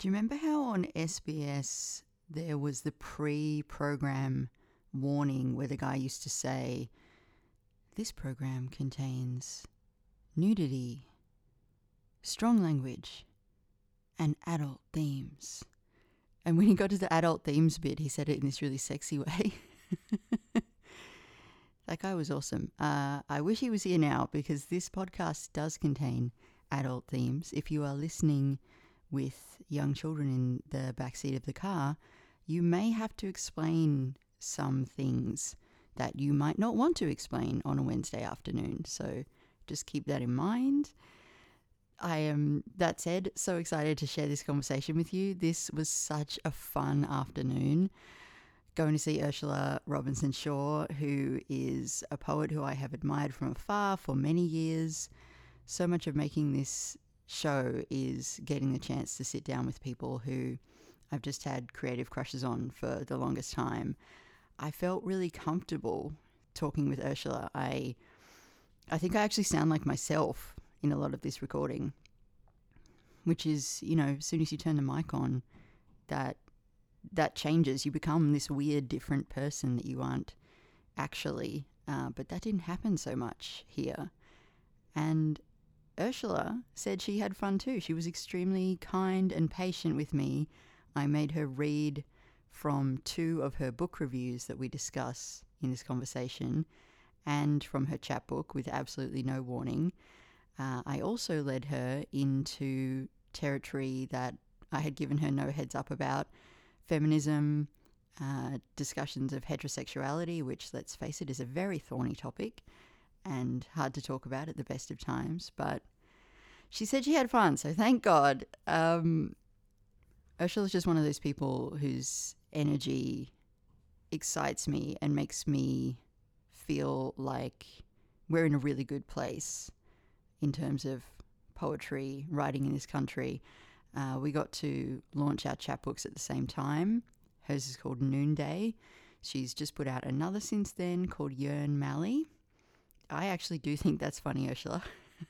Do you remember how on SBS there was the pre program warning where the guy used to say, This program contains nudity, strong language, and adult themes. And when he got to the adult themes bit, he said it in this really sexy way. that guy was awesome. Uh, I wish he was here now because this podcast does contain adult themes. If you are listening with young children in the back seat of the car, you may have to explain some things that you might not want to explain on a Wednesday afternoon. So just keep that in mind. I am, that said, so excited to share this conversation with you. This was such a fun afternoon. Going to see Ursula Robinson Shaw, who is a poet who I have admired from afar for many years. So much of making this show is getting the chance to sit down with people who I've just had creative crushes on for the longest time. I felt really comfortable talking with Ursula. I I think I actually sound like myself in a lot of this recording, which is, you know, as soon as you turn the mic on, that that changes. You become this weird, different person that you aren't actually. Uh, but that didn't happen so much here. And Ursula said she had fun too. She was extremely kind and patient with me. I made her read from two of her book reviews that we discuss in this conversation and from her chapbook with absolutely no warning. Uh, I also led her into territory that I had given her no heads up about feminism, uh, discussions of heterosexuality, which, let's face it, is a very thorny topic and hard to talk about at the best of times. But she said she had fun, so thank God. Um, Ursula's just one of those people whose energy excites me and makes me feel like we're in a really good place in terms of poetry, writing in this country. Uh, we got to launch our chapbooks at the same time. Hers is called Noonday. She's just put out another since then called Yearn Mally. I actually do think that's funny, Ursula.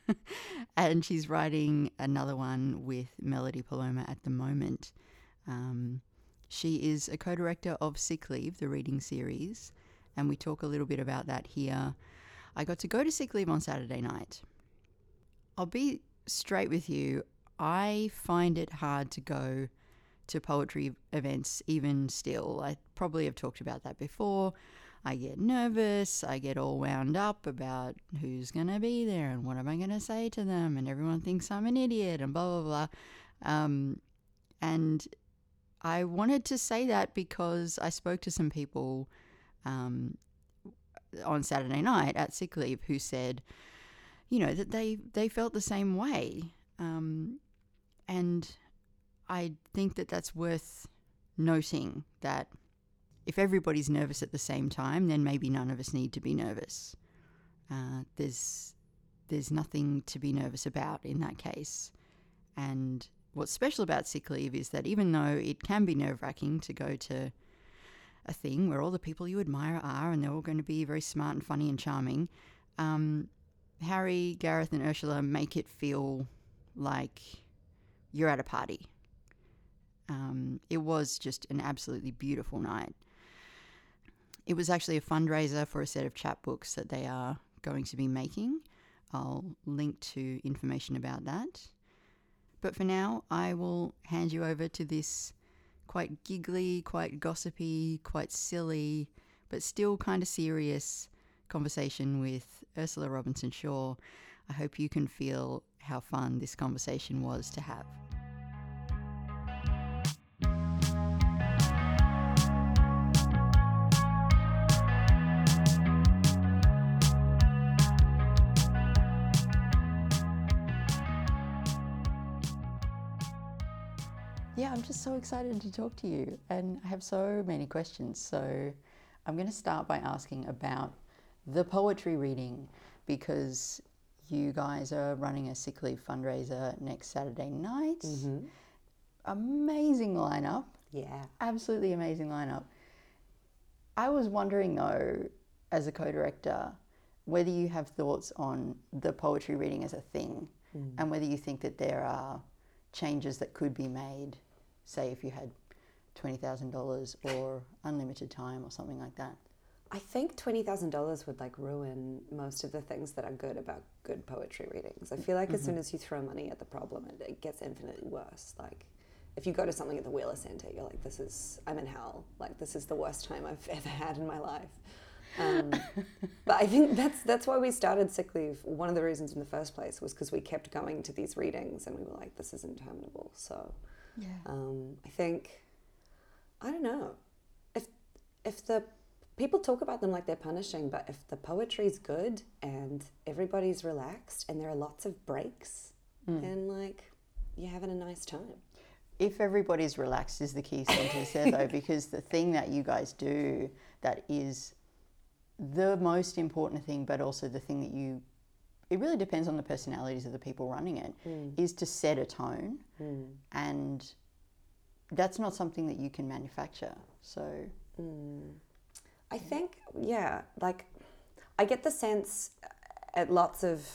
and she's writing another one with Melody Paloma at the moment. Um, she is a co director of Sick Leave, the reading series, and we talk a little bit about that here. I got to go to Sick Leave on Saturday night. I'll be straight with you. I find it hard to go to poetry events even still. I probably have talked about that before. I get nervous, I get all wound up about who's going to be there and what am I going to say to them, and everyone thinks I'm an idiot and blah, blah, blah. Um, and I wanted to say that because I spoke to some people um, on Saturday night at sick leave who said, you know, that they, they felt the same way. Um, and I think that that's worth noting that if everybody's nervous at the same time, then maybe none of us need to be nervous. Uh, there's there's nothing to be nervous about in that case. And what's special about sick leave is that even though it can be nerve wracking to go to a thing where all the people you admire are and they're all going to be very smart and funny and charming, um, Harry, Gareth, and Ursula make it feel like you're at a party. Um, it was just an absolutely beautiful night. It was actually a fundraiser for a set of chapbooks that they are going to be making. I'll link to information about that. But for now, I will hand you over to this quite giggly, quite gossipy, quite silly, but still kind of serious conversation with Ursula Robinson Shaw. I hope you can feel how fun this conversation was to have. Yeah, I'm just so excited to talk to you, and I have so many questions. So, I'm going to start by asking about the poetry reading because you guys are running a sick leave fundraiser next Saturday night. Mm-hmm. Amazing lineup. Yeah. Absolutely amazing lineup. I was wondering though, as a co director, whether you have thoughts on the poetry reading as a thing Mm. and whether you think that there are changes that could be made say if you had $20,000 or unlimited time or something like that? I think twenty thousand dollars would like ruin most of the things that are good about good poetry readings. I feel like as soon as you throw money at the problem, it, it gets infinitely worse. Like if you go to something at the Wheeler Center, you're like, "This is I'm in hell. Like this is the worst time I've ever had in my life." Um, but I think that's that's why we started Sick Leave. One of the reasons in the first place was because we kept going to these readings, and we were like, "This is interminable." So Yeah. um, I think I don't know if if the people talk about them like they're punishing, but if the poetry's good and everybody's relaxed and there are lots of breaks, then like you're having a nice time. if everybody's relaxed is the key sentence there though because the thing that you guys do that is the most important thing but also the thing that you it really depends on the personalities of the people running it mm. is to set a tone mm. and that's not something that you can manufacture so. Mm. I think, yeah, like I get the sense uh, at lots of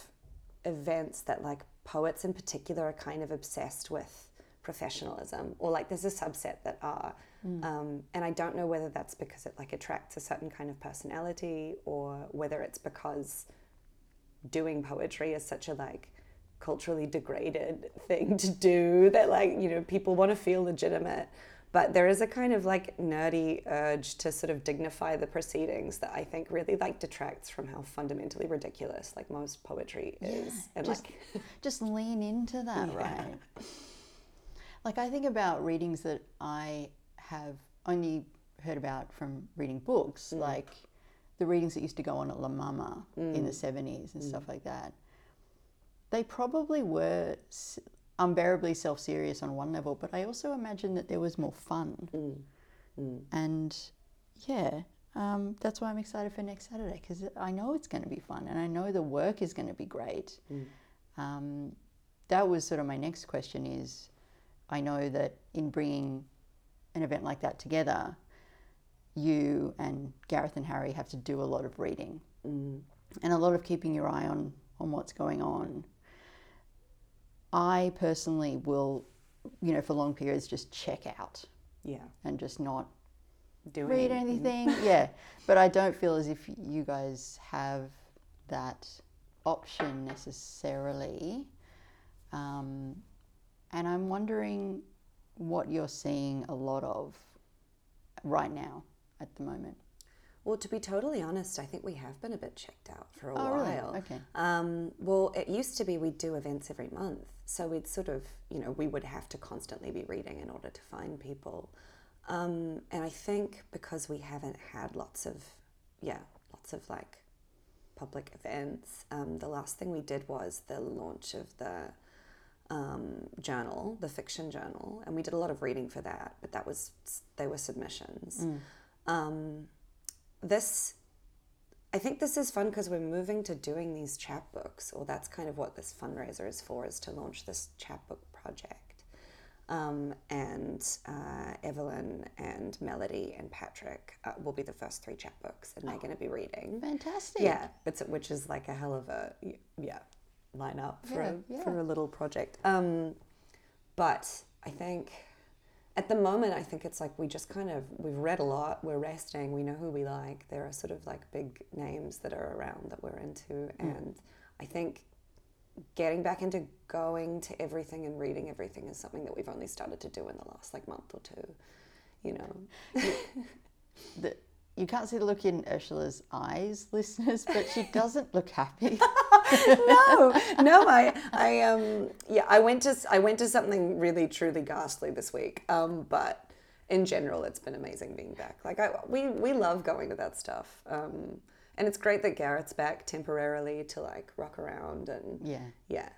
events that like poets in particular are kind of obsessed with professionalism, or like there's a subset that are. Um, and I don't know whether that's because it like attracts a certain kind of personality, or whether it's because doing poetry is such a like culturally degraded thing to do that like you know people want to feel legitimate. But there is a kind of like nerdy urge to sort of dignify the proceedings that I think really like detracts from how fundamentally ridiculous like most poetry is. And just like just lean into that right? Like i think about readings that i have only heard about from reading books mm. like the readings that used to go on at la mama in the mm. 70s and stuff mm. like that they probably were unbearably self-serious on one level but i also imagine that there was more fun. Mm. And yeah um, that's why i'm excited for next saturday because i know it's going to be fun and i know the work is going to be great. Um, that was sort of my next question is i know that in bringing an event like that together you and gareth and harry have to do a lot of reading and a lot of keeping your eye on on what's going on. I personally will you know for long periods just check out yeah. and just not doing read anything. yeah, but I don't feel as if you guys have that option necessarily. Um, and I'm wondering what you're seeing a lot of right now at the moment. well to be totally honest I think we have been a bit checked out for a Oh, while really? Okay. Um, well, it used to be we'd do events every month. So we'd sort of, you know, we would have to constantly be reading in order to find people. Um, and I think because we haven't had lots of, yeah, lots of like public events, um, the last thing we did was the launch of the um, journal, the fiction journal. And we did a lot of reading for that, but that was, they were submissions. Um, this I think this is fun because we're moving to doing these chapbooks, or that's kind of what this fundraiser is for, is to launch this chapbook project. Um, and uh, Evelyn and Melody and Patrick uh, will be the first three chapbooks, and they're going to be reading. Fantastic. Yeah, it's, which is like a hell of a yeah lineup for Yeah, a, for a little project. Um, but I think at the moment, I think it's like we just kind of we've read a lot. We're resting. We know who we like. There are sort of like big names that are around that we're into, mm. and I think getting back into going to everything and reading everything is something that we've only started to do in the last like month or two. You know. The, you can't see the look in Ursula's eyes, listeners, but she doesn't look happy. no, no, I, I, um, yeah, I went to, I went to something really, truly ghastly this week. Um, but in general, it's been amazing being back. Like, I, we, we love going to that stuff. Um, and it's great that Gareth's back temporarily to like rock around and yeah. yeah,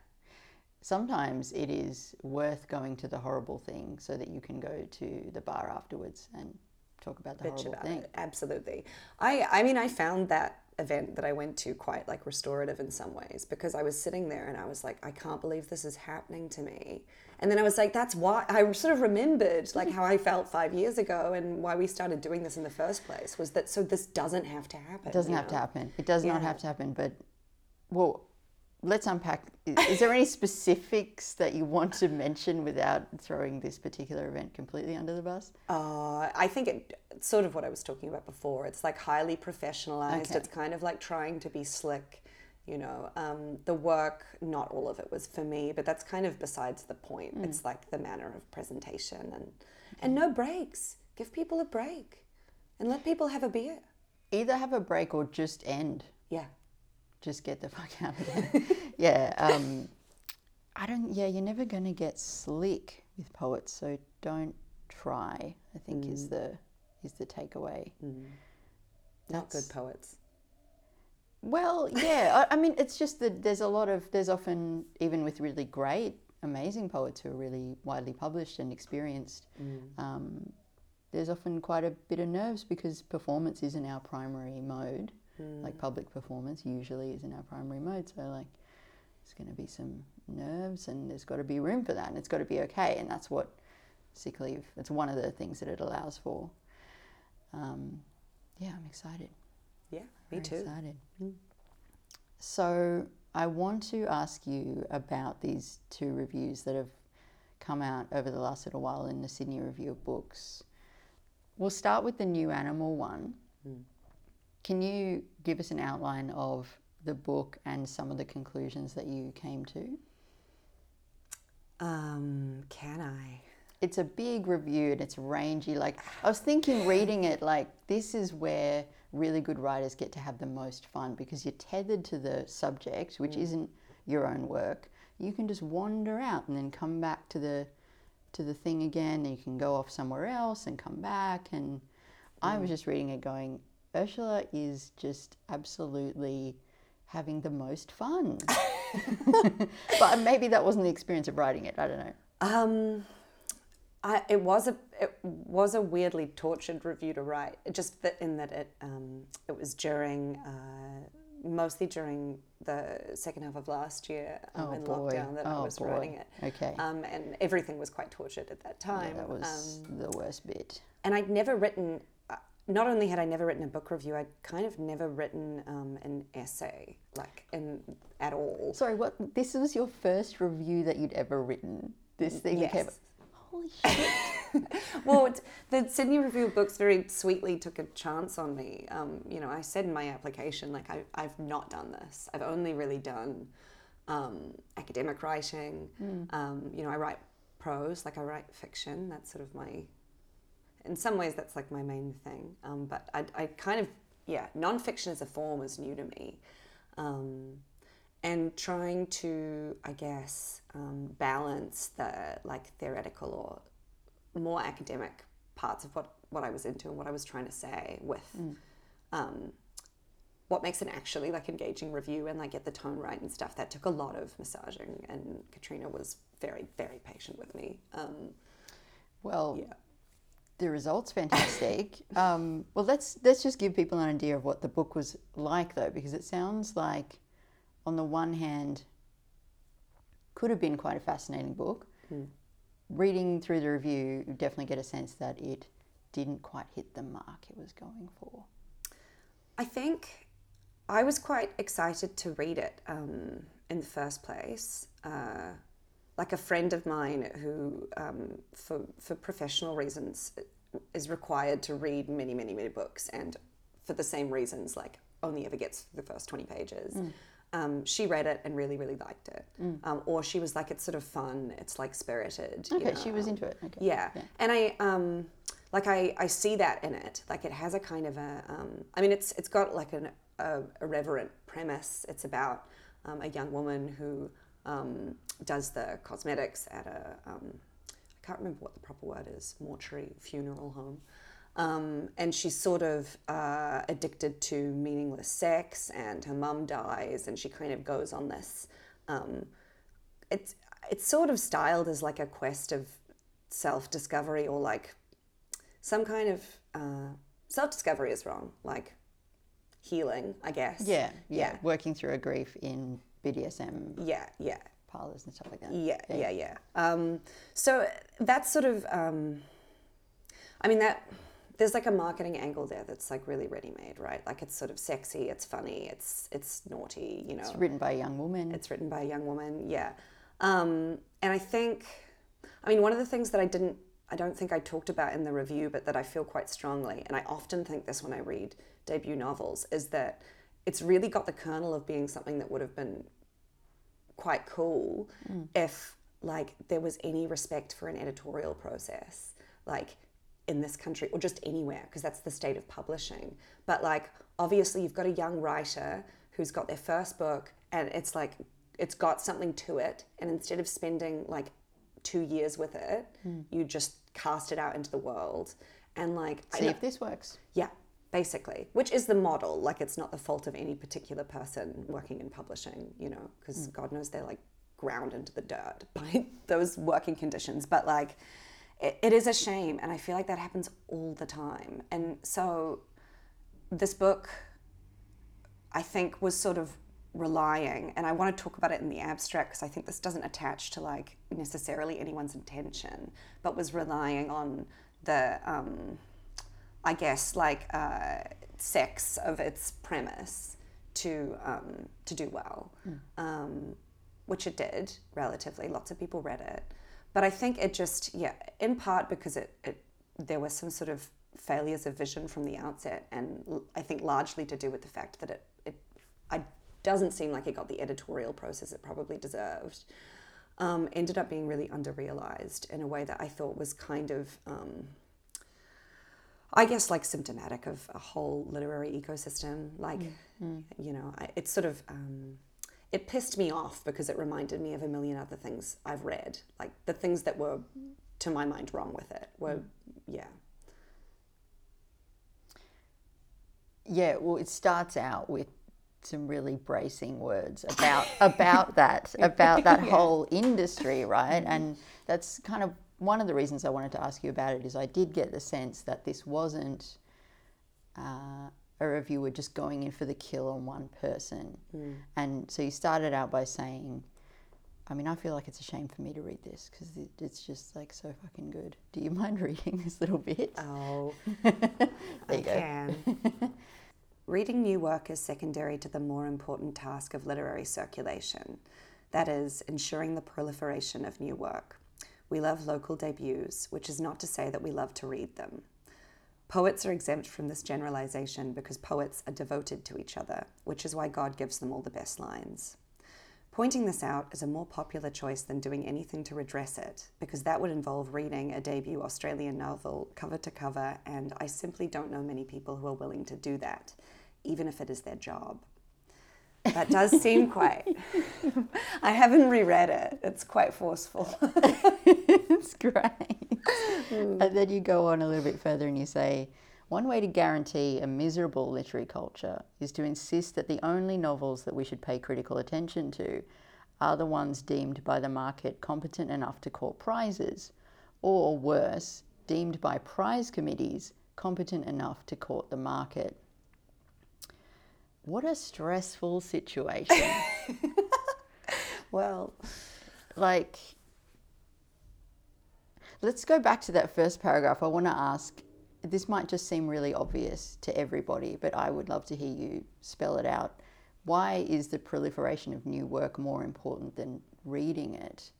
Sometimes it is worth going to the horrible thing so that you can go to the bar afterwards and talk about the bitch horrible about thing. it. Absolutely. I, I mean, I found that event that I went to quite like restorative in some ways because I was sitting there and I was like, I can't believe this is happening to me. And then I was like, that's why I sort of remembered like how I felt five years ago and why we started doing this in the first place was that so this doesn't have to happen. It doesn't have to happen. It does not have to happen. But, well, let's unpack. Is, there any specifics that you want to mention without throwing this particular event completely under the bus? Uh, I think it, it's sort of what I was talking about before. It's like highly professionalized. Okay. It's kind of like trying to be slick. You know, um, the work, not all of it was for me, but that's kind of besides the point. It's like the manner of presentation and, and no breaks. Give people a break and let people have a beer. Either have a break or just end. Yeah. Just get the fuck out of there. yeah. Um, I don't. Yeah, you're never gonna get slick with poets, so don't try. I think is the is the takeaway. Not good poets. Well, yeah. I, I mean, it's just that there's a lot of there's often even with really great, amazing poets who are really widely published and experienced. Um, there's often quite a bit of nerves because performance isn't our primary mode. Like mm. public performance usually is in our primary mode. So like, there's going to be some nerves, and there's got to be room for that, and it's got to be okay. And that's what sick leave. It's one of the things that it allows for. Um, yeah, I'm excited. Yeah, me Very too. Excited. Mm. So I want to ask you about these two reviews that have come out over the last little while in the Sydney Review of Books. We'll start with the new animal one. Mm. Can you give us an outline of the book and some of the conclusions that you came to? Um, can I? it's a big review and it's rangy. Like I was thinking, reading it, like this is where really good writers get to have the most fun because you're tethered to the subject, which isn't your own work. You can just wander out and then come back to the to the thing again. And you can go off somewhere else and come back. And I was just reading it, going, Ursula is just absolutely having the most fun. but maybe that wasn't the experience of writing it. I don't know. Um, I, it was a it was a weirdly tortured review to write. It just that in that it um, it was during uh, mostly during the second half of last year um, Oh, in boy. lockdown that I Oh, was boy. writing it. Okay. Um, and everything was quite tortured at that Yeah, time. that was Um, the worst bit. and I'd never written. Not only had I never written a book review, I'd kind of never written um, an essay, like in at all. Sorry, what? This was your first review that you'd ever written. This thing that came. Yes. Holy shit! well, the Sydney Review of Books very sweetly took a chance on me. Um, you know, I said in my application, like, I, I've not done this. I've only really done um, academic writing. Um, you know, I write prose, like, I write fiction. That's sort of my, in some ways, that's like my main thing. Um, but I, I kind of, yeah, nonfiction as a form is new to me. Um, and trying to, I guess, um, balance the like theoretical or more academic parts of what, what I was into and what I was trying to say with um, what makes an actually like engaging review and like get the tone right and stuff. That took a lot of massaging, and Catriona was very very patient with me. Um, Well, yeah. The results fantastic. um, well, let's let's just give people an idea of what the book was like, though, because it sounds like, on the one hand, could have been quite a fascinating book. Reading through the review, you definitely get a sense that it didn't quite hit the mark it was going for. I think I was quite excited to read it um, in the first place. Uh, like a friend of mine who, um, for, for professional reasons, is required to read many, many, many books, and for the same reasons, like only ever gets the first 20 pages. Um, she read it and really, really liked it. Um, or she was like, it's sort of fun, it's like spirited. you Okay, know, she was into it. Okay. yeah. And I um like I, I see that in it. Like it has a kind of a um I mean it's it's got like an a irreverent premise. It's about um, a young woman who um, does the cosmetics at a um, I can't remember what the proper word is, mortuary funeral home. Um, and she's sort of uh, addicted to meaningless sex, and her mum dies, and she kind of goes on this um, it's it's sort of styled as like a quest of self discovery or like some kind of uh, self discovery is wrong, like healing, I guess. Yeah, yeah, Yeah. Working through a grief in BDSM Yeah, yeah, parlors and stuff like that. yeah, yeah, yeah. Um, so that's sort of, um, I mean that there's like a marketing angle there that's like really ready made, right? Like it's sort of sexy, it's funny, it's it's naughty, you know. It's written by a young woman. It's written by a young woman, yeah. Um, and I think, I mean, one of the things that I didn't, I don't think I talked about in the review, but that I feel quite strongly, and I often think this when I read debut novels, is that it's really got the kernel of being something that would have been quite cool mm. if like there was any respect for an editorial process like in this country or just anywhere because that's the state of publishing but like obviously you've got a young writer who's got their first book and it's like it's got something to it and instead of spending like two years with it mm. you just cast it out into the world and like see if this works yeah basically which is the model. Like it's not the fault of any particular person working in publishing you know because mm. god knows they're like ground into the dirt by those working conditions. But like it, it is a shame and i feel like that happens all the time. And so this book i think was sort of relying and i want to talk about it in the abstract because i think this doesn't attach to like necessarily anyone's intention but was relying on the um, i guess like uh, sex of its premise to um, to do well mm. um, which it did relatively lots of people read it but I think it just, yeah, in part because it, it there were some sort of failures of vision from the outset, and I think largely to do with the fact that it, it I, doesn't seem like it got the editorial process it probably deserved. Um, ended up being really underrealized in a way that I thought was kind of, um, I guess, like symptomatic of a whole literary ecosystem. Like, mm. you know, I, it's sort of. Um, it pissed me off because it reminded me of a million other things I've read. Like the things that were, to my mind, wrong with it were, mm. yeah. Yeah, well, it starts out with some really bracing words about about that about that yeah. whole industry, right? Mm-hmm. And that's kind of one of the reasons I wanted to ask you about it is I did get the sense that this wasn't. Uh, a reviewer just going in for the kill on one person. Mm. And so you started out by saying, I mean, I feel like it's a shame for me to read this because it, it's just like so fucking good. Do you mind reading this little bit? Oh, I can. Reading new work is secondary to the more important task of literary circulation, that is, ensuring the proliferation of new work. We love local debuts, which is not to say that we love to read them. Poets are exempt from this generalization because poets are devoted to each other, which is why God gives them all the best lines. Pointing this out is a more popular choice than doing anything to redress it, because that would involve reading a debut Australian novel cover to cover, and I simply don't know many people who are willing to do that, even if it is their job. That does seem quite. I haven't reread it. It's quite forceful. it's great. Mm. And then you go on a little bit further and you say, one way to guarantee a miserable literary culture is to insist that the only novels that we should pay critical attention to are the ones deemed by the market competent enough to court prizes, or worse, deemed by prize committees competent enough to court the market. What a stressful situation. well, like, let's go back to that first paragraph. I want to ask this might just seem really obvious to everybody, but I would love to hear you spell it out. Why is the proliferation of new work more important than reading it?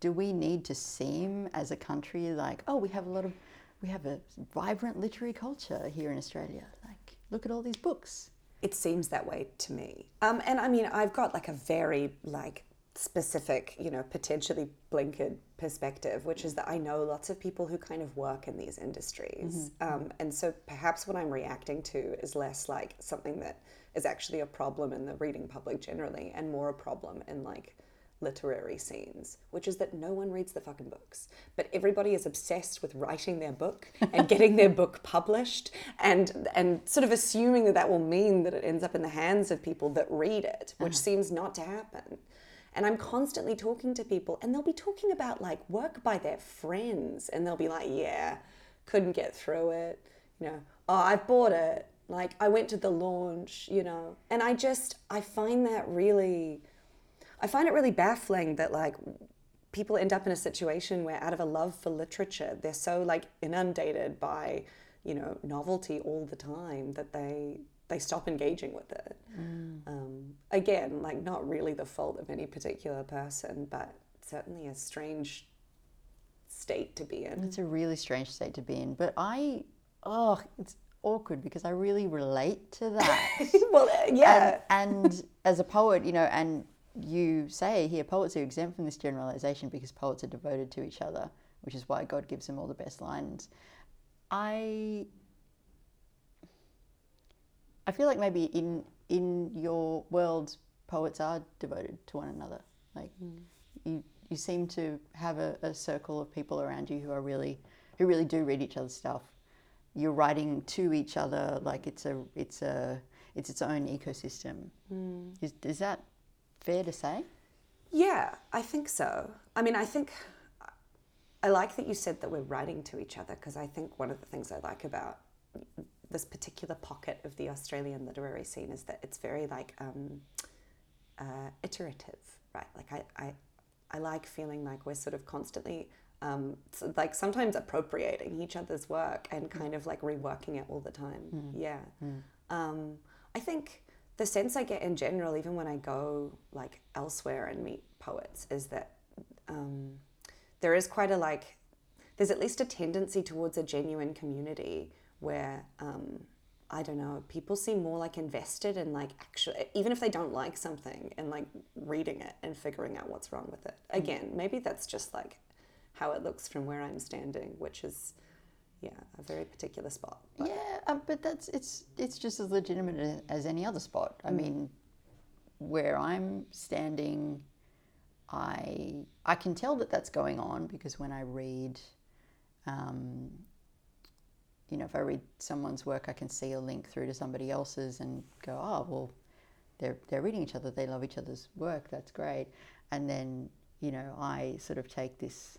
Do we need to seem as a country like, oh, we have a lot of, we have a vibrant literary culture here in Australia? Like, look at all these books it seems that way to me. Um, and I mean, I've got like a very like specific, you know, potentially blinkered perspective, which is that I know lots of people who kind of work in these industries. Mm-hmm. Um, and so perhaps what I'm reacting to is less like something that is actually a problem in the reading public generally and more a problem in like literary scenes, which is that no one reads the fucking books, but everybody is obsessed with writing their book and getting their book published, and and sort of assuming that that will mean that it ends up in the hands of people that read it, which uh-huh. seems not to happen. And I'm constantly talking to people, and they'll be talking about like work by their friends, and they'll be like, "Yeah, couldn't get through it," you know, "Oh, I've bought it." Like I went to the launch, you know, and I just I find that really I find it really baffling that like people end up in a situation where out of a love for literature, they're so like inundated by you know novelty all the time that they they stop engaging with it. Mm. Um, again, like not really the fault of any particular person, but certainly a strange state to be in. It's a really strange state to be in. But I, oh, it's awkward because I really relate to that. well, uh, yeah. And, and as a poet, you know, and you say here, poets are exempt from this generalization because poets are devoted to each other, which is why God gives them all the best lines. I I feel like maybe in in your world, poets are devoted to one another. Like hmm. you, you seem to have a, a circle of people around you who are really who really do read each other's stuff. You're writing to each other like it's a it's a it's its own ecosystem. Hmm. Is is that fair to say? Yeah, I think so. I mean, I think I like that you said that we're writing to each other because I think one of the things I like about this particular pocket of the Australian literary scene is that it's very like um, uh, iterative, right? Like I, I, I like feeling like we're sort of constantly um, like sometimes appropriating each other's work and kind of like reworking it all the time. Yeah. Um, I think the sense I get in general, even when I go like elsewhere and meet poets, is that um, there is quite a like, there's at least a tendency towards a genuine community where um, I don't know, people seem more like invested in like actually, even if they don't like something, and like reading it and figuring out what's wrong with it. Again, maybe that's just like how it looks from where I'm standing, which is yeah, a very particular spot. But Yeah, um, but that's it's it's just as legitimate as any other spot. I mean, where I'm standing, I I can tell that that's going on because when I read, um, you know, if I read someone's work, I can see a link through to somebody else's and go, oh well, they're they're reading each other, they love each other's work, that's great. And then you know, I sort of take this.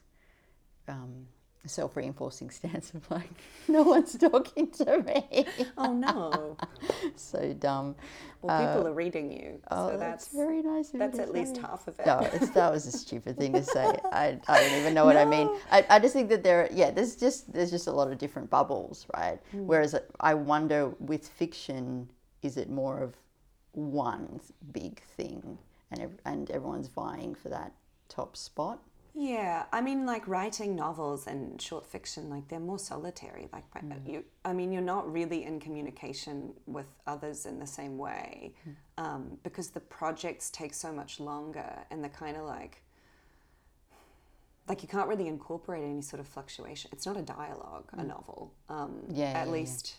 Um, self-reinforcing stance of like no one's talking to me. Oh no, so dumb. Well, people are reading you, oh so that's, that's very nice that's at least half of it. no it's, that was a stupid thing to say. I, I don't even know what i mean. I, I just think that there yeah there's just there's just a lot of different bubbles right? Hmm. whereas i wonder with fiction is it more of one big thing and and everyone's vying for that top spot Yeah, I mean, like writing novels and short fiction, like they're more solitary. Like, but you, I mean, you're not really in communication with others in the same way um, because the projects take so much longer and they're kind of like, like you can't really incorporate any sort of fluctuation. It's not a dialogue, a novel. Um, Yeah, at yeah, yeah. least,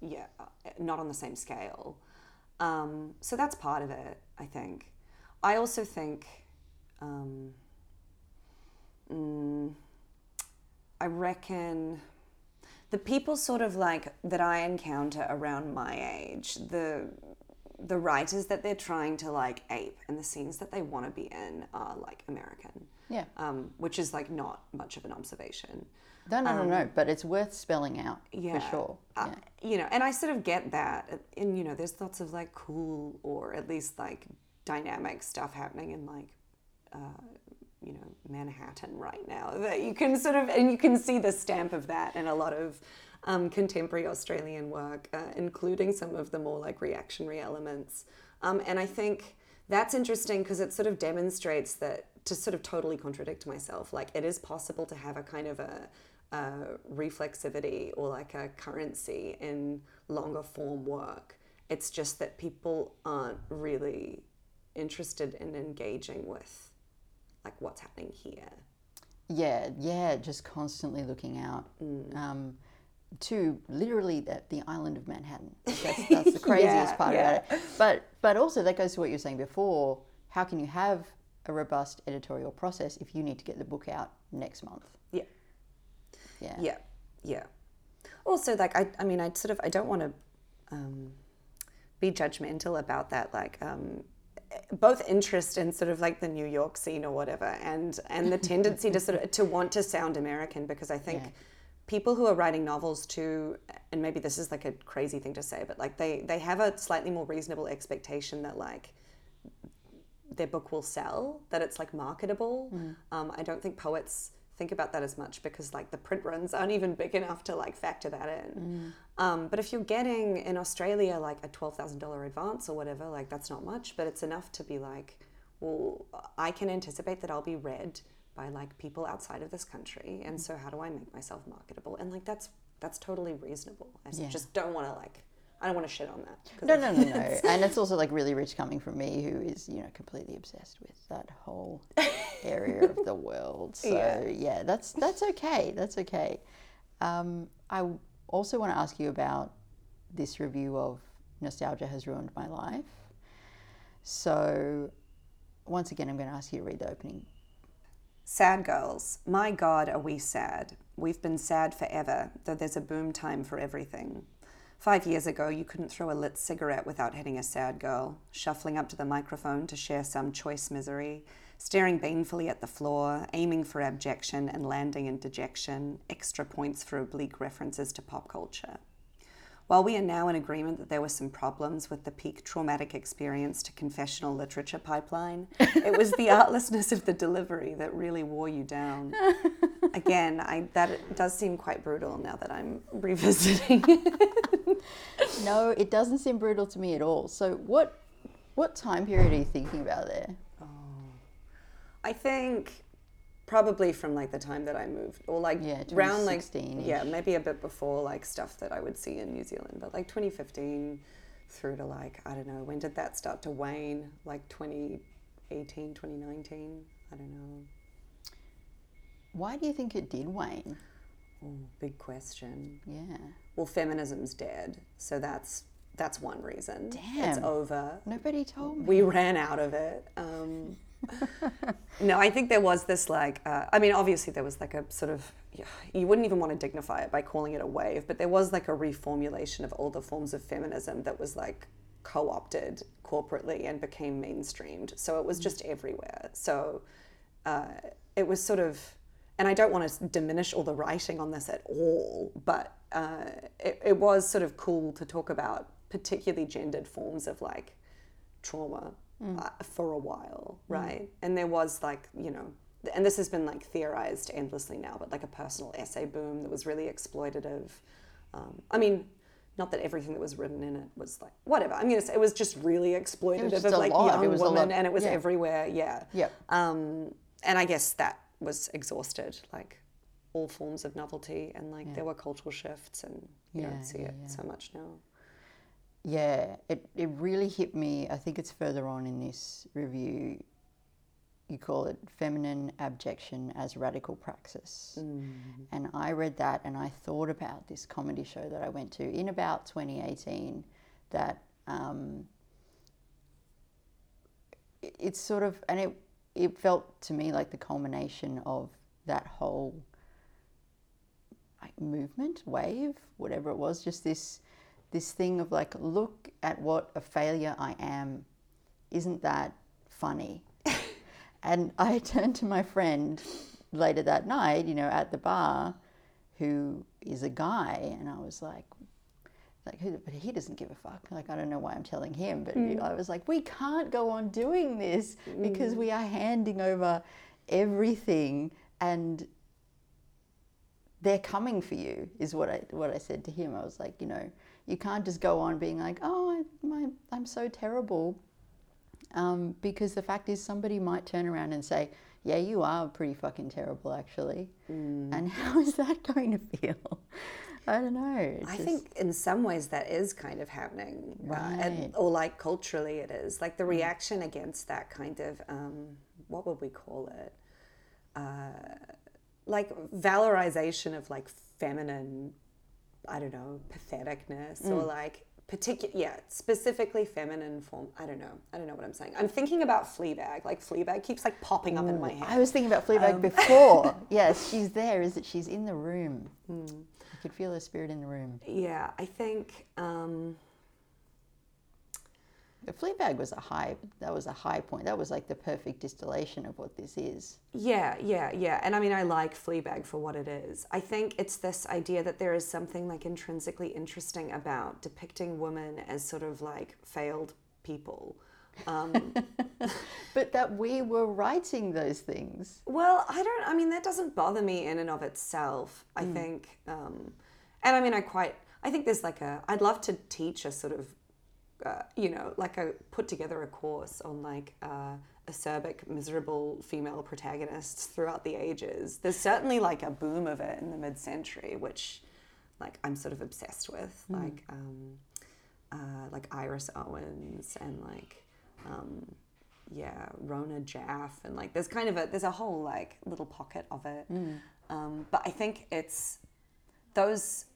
yeah, uh, not on the same scale. Um, so that's part of it, I think. I also think. Um, mm, I reckon the people sort of like that I encounter around my age, the the writers that they're trying to like ape and the scenes that they want to be in are like American, yeah um, which is like not much of an observation. no no no no but it's worth spelling out Um, Yeah, for sure Uh, yeah. you know, and I sort of get that, and you know, there's lots of like cool or at least like dynamic stuff happening in like, uh, you know, Manhattan right now that you can sort of, and you can see the stamp of that in a lot of um, contemporary Australian work, uh, including some of the more like reactionary elements. Um, and I think that's interesting because it sort of demonstrates that to sort of totally contradict myself, like it is possible to have a kind of a, a reflexivity or like a currency in longer form work. It's just that people aren't really interested in engaging with like what's happening here. Yeah, yeah, just constantly looking out um, to literally the, the island of Manhattan. That's, that's the craziest Yeah, part yeah. about it. But but also that goes to what you were saying before. How can you have a robust editorial process if you need to get the book out next month? Yeah. Yeah. Yeah, yeah. Also, like I, I mean, I sort of, I don't want to um, be judgmental about that. Like, um, both interest in sort of like the New York scene or whatever, and and the tendency to sort of to want to sound American because I think Yeah. people who are writing novels too, and maybe this is like a crazy thing to say, but like they they have a slightly more reasonable expectation that like their book will sell, that it's like marketable. Um, I don't think poets think about that as much because like the print runs aren't even big enough to like factor that in. Um, but if you're getting in Australia like a twelve thousand dollar advance or whatever, like that's not much, but it's enough to be like, well, I can anticipate that I'll be read by like people outside of this country, and so how do I make myself marketable? And like that's that's totally reasonable. I Yeah. just don't want to like. I don't want to shit on that. No, no, no, no. and it's also like really rich coming from me, who is you know completely obsessed with that whole area of the world. So yeah, Yeah. that's that's okay. That's okay. Um, I also want to ask you about this review of Nostalgia Has Ruined My Life. So once again, I'm going to ask you to read the opening. Sad girls, my God, are we sad? We've been sad forever, though there's a boom time for everything. Five years ago, you couldn't throw a lit cigarette without hitting a sad girl, shuffling up to the microphone to share some choice misery, staring banefully at the floor, aiming for abjection and landing in dejection, extra points for oblique references to pop culture. While we are now in agreement that there were some problems with the peak traumatic experience to confessional literature pipeline, it was the artlessness of the delivery that really wore you down. Again, I, that does seem quite brutal now that I'm revisiting. No, it doesn't seem brutal to me at all. So what what time period are you thinking about there? I think probably from like the time that I moved, or like Yeah, around like yeah, maybe a bit before like stuff that I would see in New Zealand, but like 2015 through to like I don't know when did that start to wane? Like 2018, 2019. I don't know. Why do you think it did wane? Oh, big question. Yeah. Well, feminism's dead, so that's that's one reason. Damn. It's over. Nobody told me. we ran out of it. Um, no, I think there was this like, uh, I mean, obviously there was like a sort of, you wouldn't even want to dignify it by calling it a wave, but there was like a reformulation of older forms of feminism that was like co opted corporately and became mainstreamed. So it was just everywhere. So uh, it was sort of, and I don't want to diminish all the writing on this at all, but uh, it, it was sort of cool to talk about particularly gendered forms of like trauma uh, for a while, right? And there was like, you know, and this has been like theorized endlessly now, but like a personal essay boom that was really exploitative. Um, I mean, not that everything that was written in it was like whatever. I'm gonna say it was just really exploitative just of like lot. young women, and it was yeah. everywhere. Yeah. Yep. Um, and I guess that was exhausted, like all forms of novelty, and like there were cultural shifts, and you Yeah, don't see yeah, it yeah. so much now. Yeah, it, it really hit me. I think it's further on in this review. You call it Feminine Abjection as Radical Praxis. And I read that and I thought about this comedy show that I went to in about 2018 that um, it- it's sort of, and it, it felt to me like the culmination of that whole like movement, wave, whatever it was, just this this thing of like, look at what a failure I am. Isn't that funny? and I turned to my friend later that night, you know, at the bar, who is a guy, and I was like, like, who, but he doesn't give a fuck. Like, I don't know why I'm telling him, but mm. I was like, we can't go on doing this because mm. we are handing over everything and they're coming for you is what I what I said to him. I was like, you know, you can't just go on being like, oh, I, my, I'm so terrible, um, because the fact is somebody might turn around and say, yeah, you are pretty fucking terrible actually, and how is that going to feel? I don't know. I just- think in some ways that is kind of happening, uh, and, Right. or like culturally it is. Like the reaction against that kind of um, what would we call it? Uh, like valorization of like feminine, I don't know, patheticness or mm. like particular, yeah, specifically feminine form. I don't know. I don't know what I'm saying. I'm thinking about Fleabag. Like Fleabag keeps like popping up in my head. I was thinking about Fleabag um, before. yes, she's there. Is that she's in the room? Hmm. I could feel her spirit in the room. yeah, I think. Um, But Fleabag was a high. That was a high point. That was like the perfect distillation of what this is. Yeah, yeah, yeah. And I mean, I like Fleabag for what it is. I think it's this idea that there is something like intrinsically interesting about depicting women as sort of like failed people. Um, but that we were writing those things. Well, I don't. I mean, that doesn't bother me in and of itself. I think, um, and I mean, I quite. I think there's like a. I'd love to teach a sort of, uh, you know, like I put together a course on like uh, acerbic, miserable female protagonists throughout the ages. There's certainly like a boom of it in the mid-century, which, like, I'm sort of obsessed with. Like, um, uh, like Iris Owens and like. Um, yeah, Rona Jaffe, and like there's kind of a there's a whole like little pocket of it. Um, but I think it's those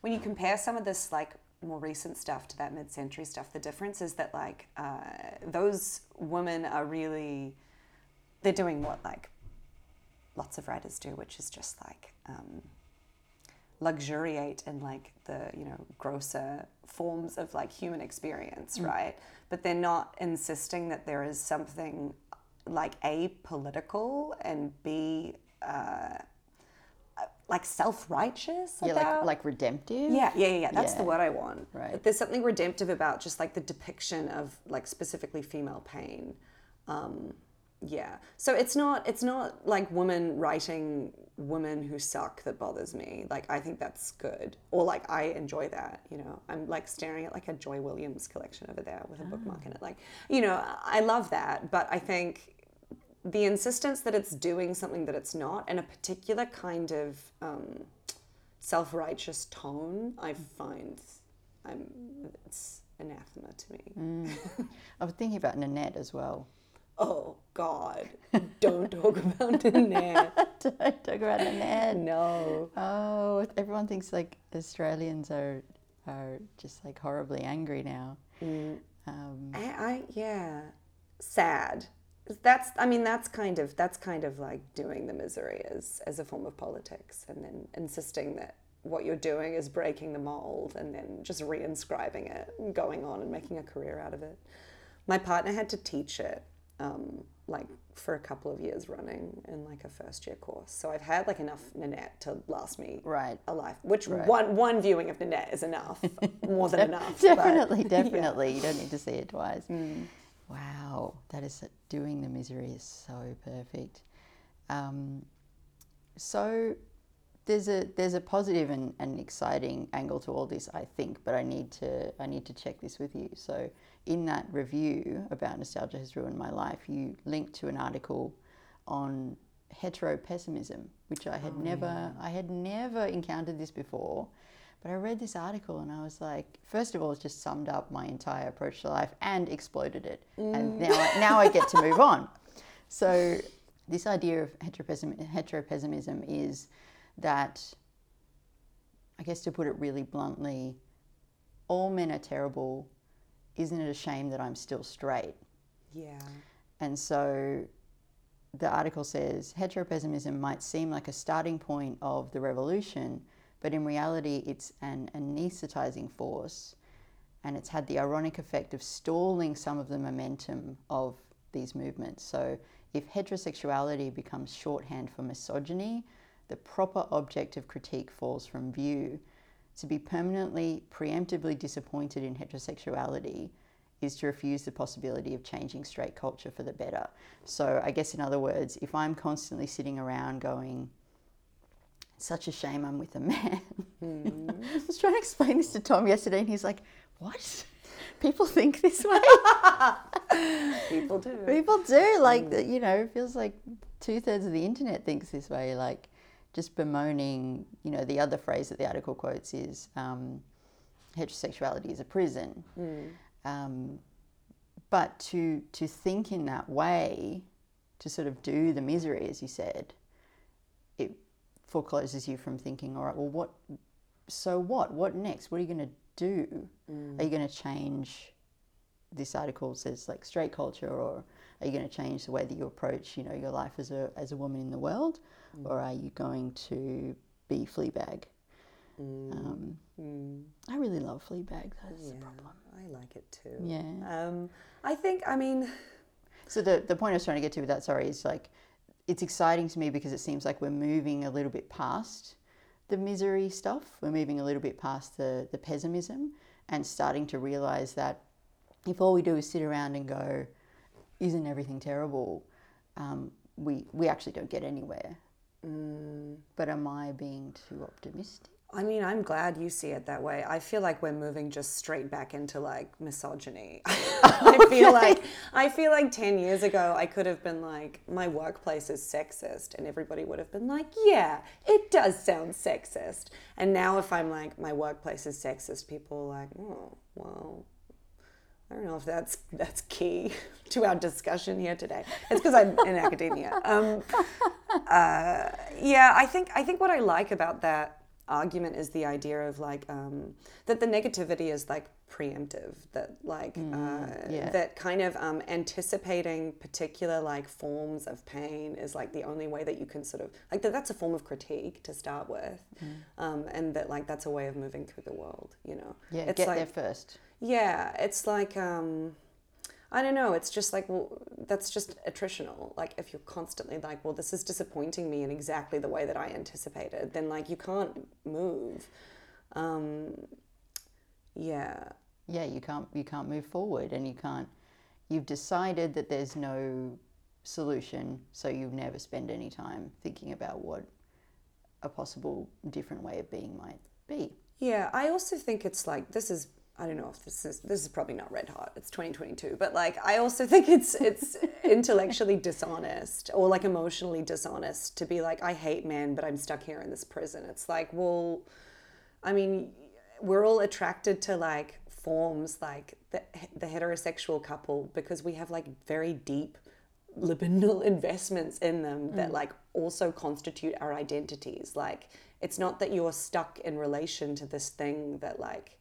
when you compare some of this like more recent stuff to that mid-century stuff, the difference is that like uh, those women are really they're doing what like lots of writers do, which is just like um, luxuriate in like the you know grosser forms of like human experience, right? But they're not insisting that there is something like a political and b uh, like self-righteous Yeah, about like like redemptive. yeah, yeah, yeah, yeah. That's the word I want. Right. There's something redemptive about just like the depiction of like specifically female pain. Um, yeah. So it's not it's not like women writing women who suck that bothers me. Like I think that's good. Or like I enjoy that, you know. I'm like staring at like a Joy Williams collection over there with a bookmark in it. Like, you know, I love that, but I think the insistence that it's doing something that it's not and a particular kind of um, self-righteous tone i find i'm it's anathema to me I was thinking about Nanette as well. oh god don't talk about Nanette. Don't talk about Nanette. no Oh, everyone thinks like Australians are are just like horribly angry now. Um, I, I yeah sad that's i mean that's kind of that's kind of like doing the misery as as a form of politics and then insisting that what you're doing is breaking the mold and then just reinscribing it and going on and making a career out of it my partner had to teach it um, like for a couple of years running in like a first year course so i've had like enough nanette to last me Right. a life which one one viewing of nanette is enough more than enough but- definitely, yeah. definitely. You don't need to see it twice. Wow, that is doing the misery is so perfect. Um, so there's a there's a positive and, and exciting angle to all this, I think, but I need to I need to check this with you. So in that review about nostalgia has ruined my life, you linked to an article on heteropessimism, which I had never I had never encountered this before. But I read this article and I was like, first of all, it just summed up my entire approach to life and exploded it. And mm. now, I, now I get to move on. So, this idea of heteropessimism, heteropessimism is that, I guess to put it really bluntly, all men are terrible. Isn't it a shame that I'm still straight? yeah And so the article says heteropessimism might seem like a starting point of the revolution, but in reality, it's an anesthetizing force. And it's had the ironic effect of stalling some of the momentum of these movements. So if heterosexuality becomes shorthand for misogyny, the proper object of critique falls from view. To be permanently, preemptively disappointed in heterosexuality is to refuse the possibility of changing straight culture for the better. So, I guess, in other words, if I'm constantly sitting around going, such a shame I'm with a man. I was trying to explain this to Tom yesterday, and he's like, What? People think this way? people do People do. Like, the- you know, it feels like two thirds of the internet thinks this way. Like, just bemoaning, you know, the other phrase that the article quotes is um, heterosexuality is a prison. Um, but to, to think in that way, to sort of do the misery, as you said, forecloses you from thinking, all right, well, what, so what? What next? What are you going to do? Are you going to change this article says like straight culture or are you going to change the way that you approach you know your life as a as a woman in the world or are you going to be fleabag um, I really love Fleabag. That's the problem. I like it too. Yeah. Um, I think, I mean, So the the point I was trying to get to with that, sorry, is like it's exciting to me because it seems like we're moving a little bit past the misery stuff. We're moving a little bit past the the pessimism and starting to realize that if all we do is sit around and go, isn't everything terrible? Um, we, we actually don't get anywhere. Mm. But am I being too optimistic? I mean, I'm glad you see it that way. I feel like we're moving just straight back into like misogyny. I feel like I feel like 10 years ago I could have been like my workplace is sexist and everybody would have been like, "Yeah, it does sound sexist." And now if I'm like my workplace is sexist, people are like, "Oh, well, I don't know if that's that's key to our discussion here today. It's because I'm in academia. Um, uh, yeah, I think I think what I like about that argument is the idea of like um, that the negativity is like preemptive that like uh, yeah. that kind of um, anticipating particular like forms of pain is like the only way that you can sort of like that that's a form of critique to start with um, and that like that's a way of moving through the world you know Yeah, it's get like there first. yeah, it's like um, I don't know. It's just like well, that's just attritional. Like if you're constantly like, well, this is disappointing me in exactly the way that I anticipated, then like you can't move. Um, yeah, Yeah, you can't you can't move forward, and you can't. You've decided that there's no solution, so you never spend any time thinking about what a possible different way of being might be. yeah. I also think it's like this is. I don't know if this is this is probably not red hot. It's 2022, but like I also think it's it's intellectually dishonest or like emotionally dishonest to be like I hate men, but I'm stuck here in this prison. It's like, well, I mean, we're all attracted to like forms like the, the heterosexual couple because we have like very deep libidinal investments in them that mm. like also constitute our identities. Like it's not that you're stuck in relation to this thing that like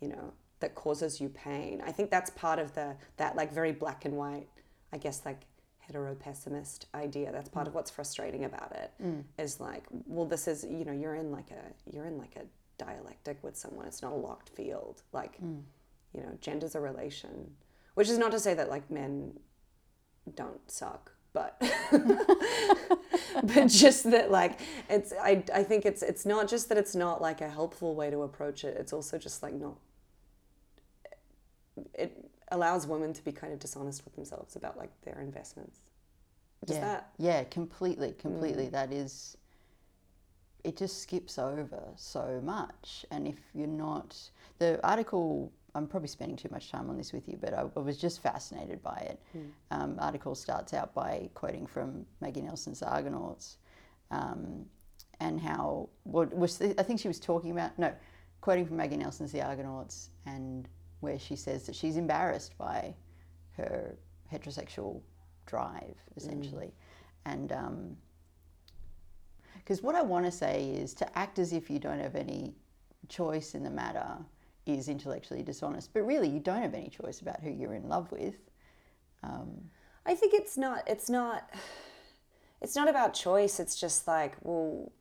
you know that causes you pain. I think that's part of the that like very black and white, I guess like hetero pessimist idea. That's part of mm. what's frustrating about it. Mm. Is like, well, this is you know you're in like a you're in like a dialectic with someone. It's not a locked field. Like, mm. you know, gender's a relation, which is not to say that like men don't suck, but but just that like it's I, I think it's it's not just that it's not like a helpful way to approach it. It's also just like not it allows women to be kind of dishonest with themselves about like their investments. Does yeah, that yeah, completely, completely. That is, it just skips over so much. And if you're not, the article, I'm probably spending too much time on this with you, but I, I was just fascinated by it. Um, article starts out by quoting from Maggie Nelson's Argonauts, um, and how what was the, I think she was talking about no, quoting from Maggie Nelson's The Argonauts, and where she says that she's embarrassed by her heterosexual drive, mm. essentially. And um, because what I want to say is to act as if you don't have any choice in the matter is intellectually dishonest. But really, you don't have any choice about who you're in love with. Um, I think it's not it's not it's not about choice. It's just like, well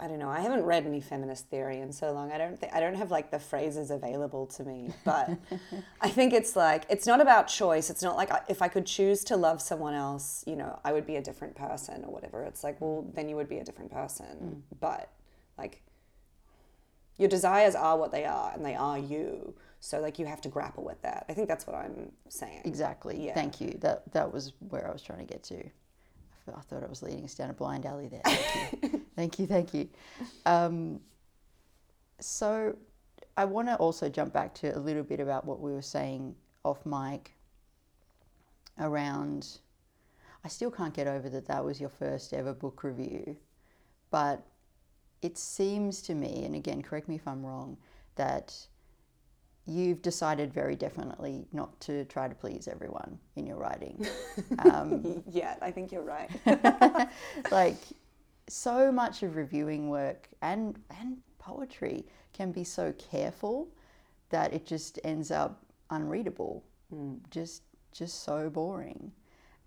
I don't know. I haven't read any feminist theory in so long. I don't think I don't have like the phrases available to me. But I think it's like it's not about choice. It's not like if I could choose to love someone else, you know, I would be a different person or whatever. It's like, well, then you would be a different person. Mm. But like your desires are what they are and they are you. So like you have to grapple with that. I think that's what I'm saying. Exactly. Yeah. Thank you. That that was where I was trying to get to. I thought- I was leading us down a blind alley there. Thank you. thank you. Thank you. Um, so I want to also jump back to a little bit about what we were saying off mic around. I still can't get over that that was your first ever book review, but it seems to me, and again, correct me if I'm wrong, that you've decided very definitely not to try to please everyone in your writing. Um, Yeah, I think you're right. like so much of reviewing work and and poetry can be so careful that it just ends up unreadable just just so boring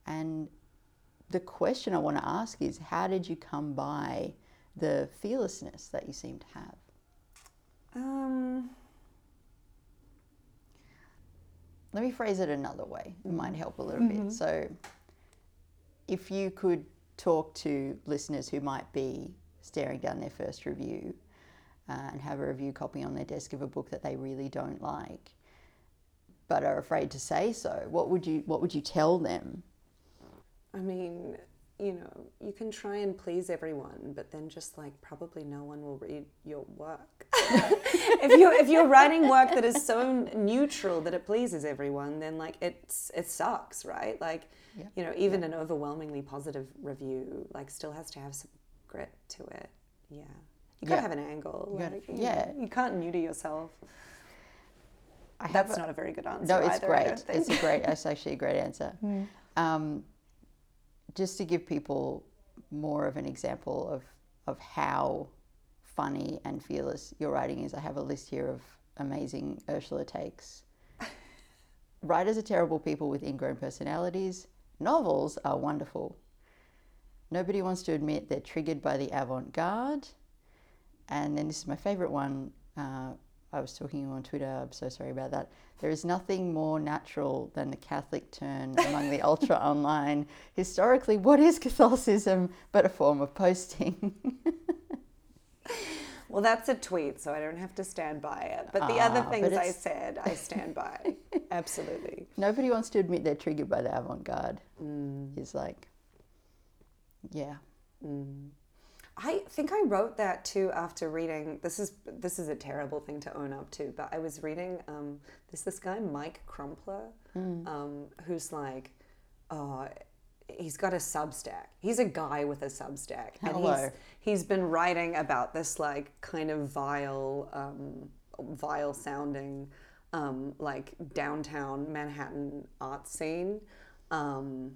and the question i want to ask is how did you come by the fearlessness that you seem to have um, let me phrase it another way it might help a little bit so if you could talk to listeners who might be staring down their first review uh, and have a review copy on their desk of a book that they really don't like but are afraid to say so. What would you What would you tell them? I mean, you know, you can try and please everyone, but then just like probably no one will read your work. if you're if you're writing work that is so neutral that it pleases everyone, then like it's it sucks, right? Like, Yeah. you know, even an overwhelmingly positive review like still has to have some grit to it. Yeah, you gotta Yeah. have an angle. You gotta- like, yeah. you can't neuter yourself. I That's a- not a very good answer. No, it's either, great. It's a great. It's actually a great answer. Um, just to give people more of an example of of how funny and fearless your writing is, I have a list here of amazing Ursula takes. Writers are terrible people with ingrown personalities. Novels are wonderful. Nobody wants to admit they're triggered by the avant garde. And then this is my favorite one. Uh, I was talking to you on Twitter. I'm so sorry about that. There is nothing more natural than the Catholic turn among the ultra online. Historically, what is Catholicism but a form of posting? Well, that's a tweet, so I don't have to stand by it. But the Ah, other things I said, I stand by. Absolutely. Nobody wants to admit they're triggered by the avant garde. Is like, yeah. I think I wrote that too after reading. This is this is a terrible thing to own up to, but I was reading. Um, there's this guy Mike Crumplar, um, who's like, oh, he's got a Substack. He's a guy with a Substack, and he's he's been writing about this like kind of vile, um, vile sounding, um, like downtown Manhattan art scene. Um,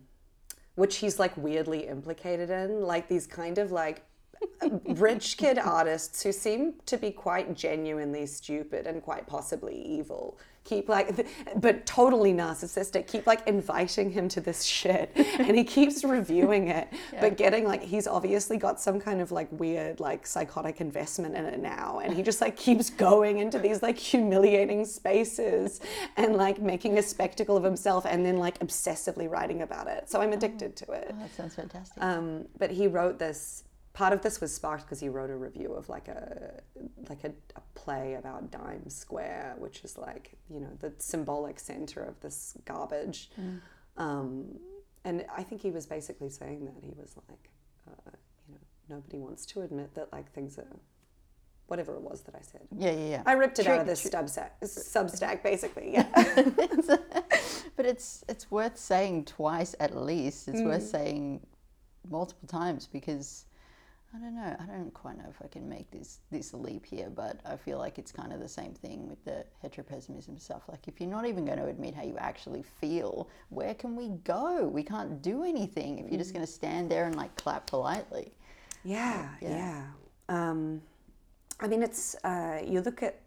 which he's like weirdly implicated in, like these kind of like rich kid artists who seem to be quite genuinely stupid and quite possibly evil keep like but totally narcissistic keep like inviting him to this shit and he keeps reviewing it but getting like he's obviously got some kind of like weird like psychotic investment in it now and he just like keeps going into these like humiliating spaces and like making a spectacle of himself and then like obsessively writing about it so i'm addicted to it Oh, that sounds fantastic. um, but he wrote this. Part of this was sparked because he wrote a review of like a like a, a play about Dime Square, which is like you know the symbolic center of this garbage. Um, and I think he was basically saying that he was like, uh, you know, nobody wants to admit that like things are, whatever it was that I said. yeah, yeah, yeah. I ripped it out of this Substack, Substack basically. Yeah. but it's it's worth saying twice at least. It's Mm. worth saying multiple times because I don't know. I don't quite know if I can make this this leap here, but I feel like it's kind of the same thing with the heteropessimism stuff. Like if you're not even going to admit how you actually feel, where can we go? We can't do anything if you're just going to stand there and like clap politely. Yeah, yeah. Um, I mean, it's uh, you look at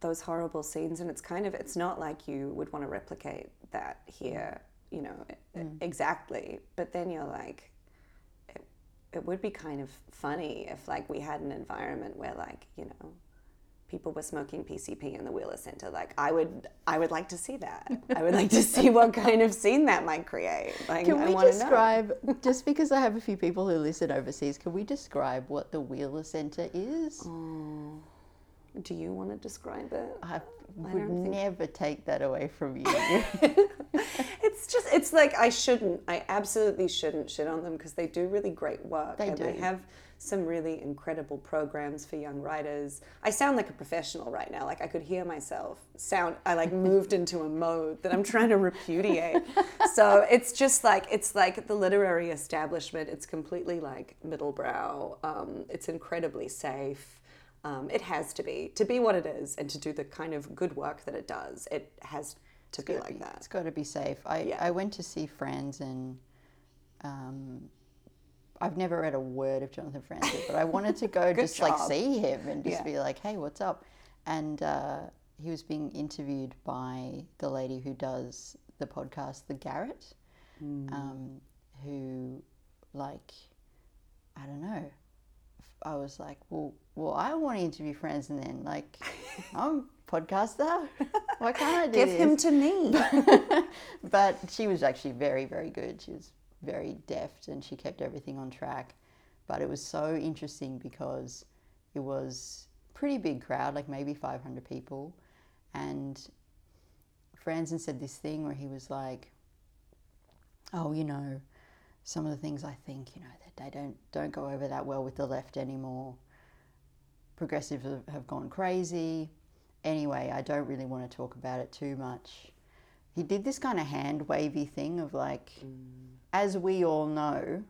those horrible scenes, and it's kind of it's not like you would want to replicate that here, you know, e- exactly. But then you're like, it would be kind of funny if like we had an environment where like you know people were smoking PCP in the Wheeler Center. Like I would, I would like to see that. I would like to see what kind of scene that might create. Like Can we describe, just because I have a few people who listen overseas, can we describe what the Wheeler Centre is? Oh. Do you want to describe it? I would think- never take that away from you. it's just it's like I shouldn't I absolutely shouldn't shit on them because they do really great work They and they have some really incredible programs for young writers. I sound like a professional right now. Like I could hear myself sound I like moved into a mode that I'm trying to repudiate. so it's just like it's like the literary establishment. It's completely like middlebrow. Um, it's incredibly safe. Um, it has to be to be what it is and to do the kind of good work that it does. It has to be like that. It's got to be safe. I, Yeah. I went to see Franz and um, I've never read a word of Jonathan Franzen, but I wanted to go just like see him and just Yeah. be like, hey, what's up? And uh, he was being interviewed by the lady who does the podcast, The Garret, Hmm. um, who, like, I don't know. I was like, well, well, I want to interview friends, and then like, I'm a podcaster. Why can't I do Give this? him to me. but she was actually very, very good. She was very deft and she kept everything on track. But it was so interesting because it was pretty big crowd, like maybe 500 people. And Franzen said this thing where he was like, "Oh, you know, some of the things I think, you know, that they don't don't go over that well with the left anymore. Progressives have, have gone crazy. Anyway, I don't really want to talk about it too much." He did this kind of hand wavy thing of like, mm. as we all know.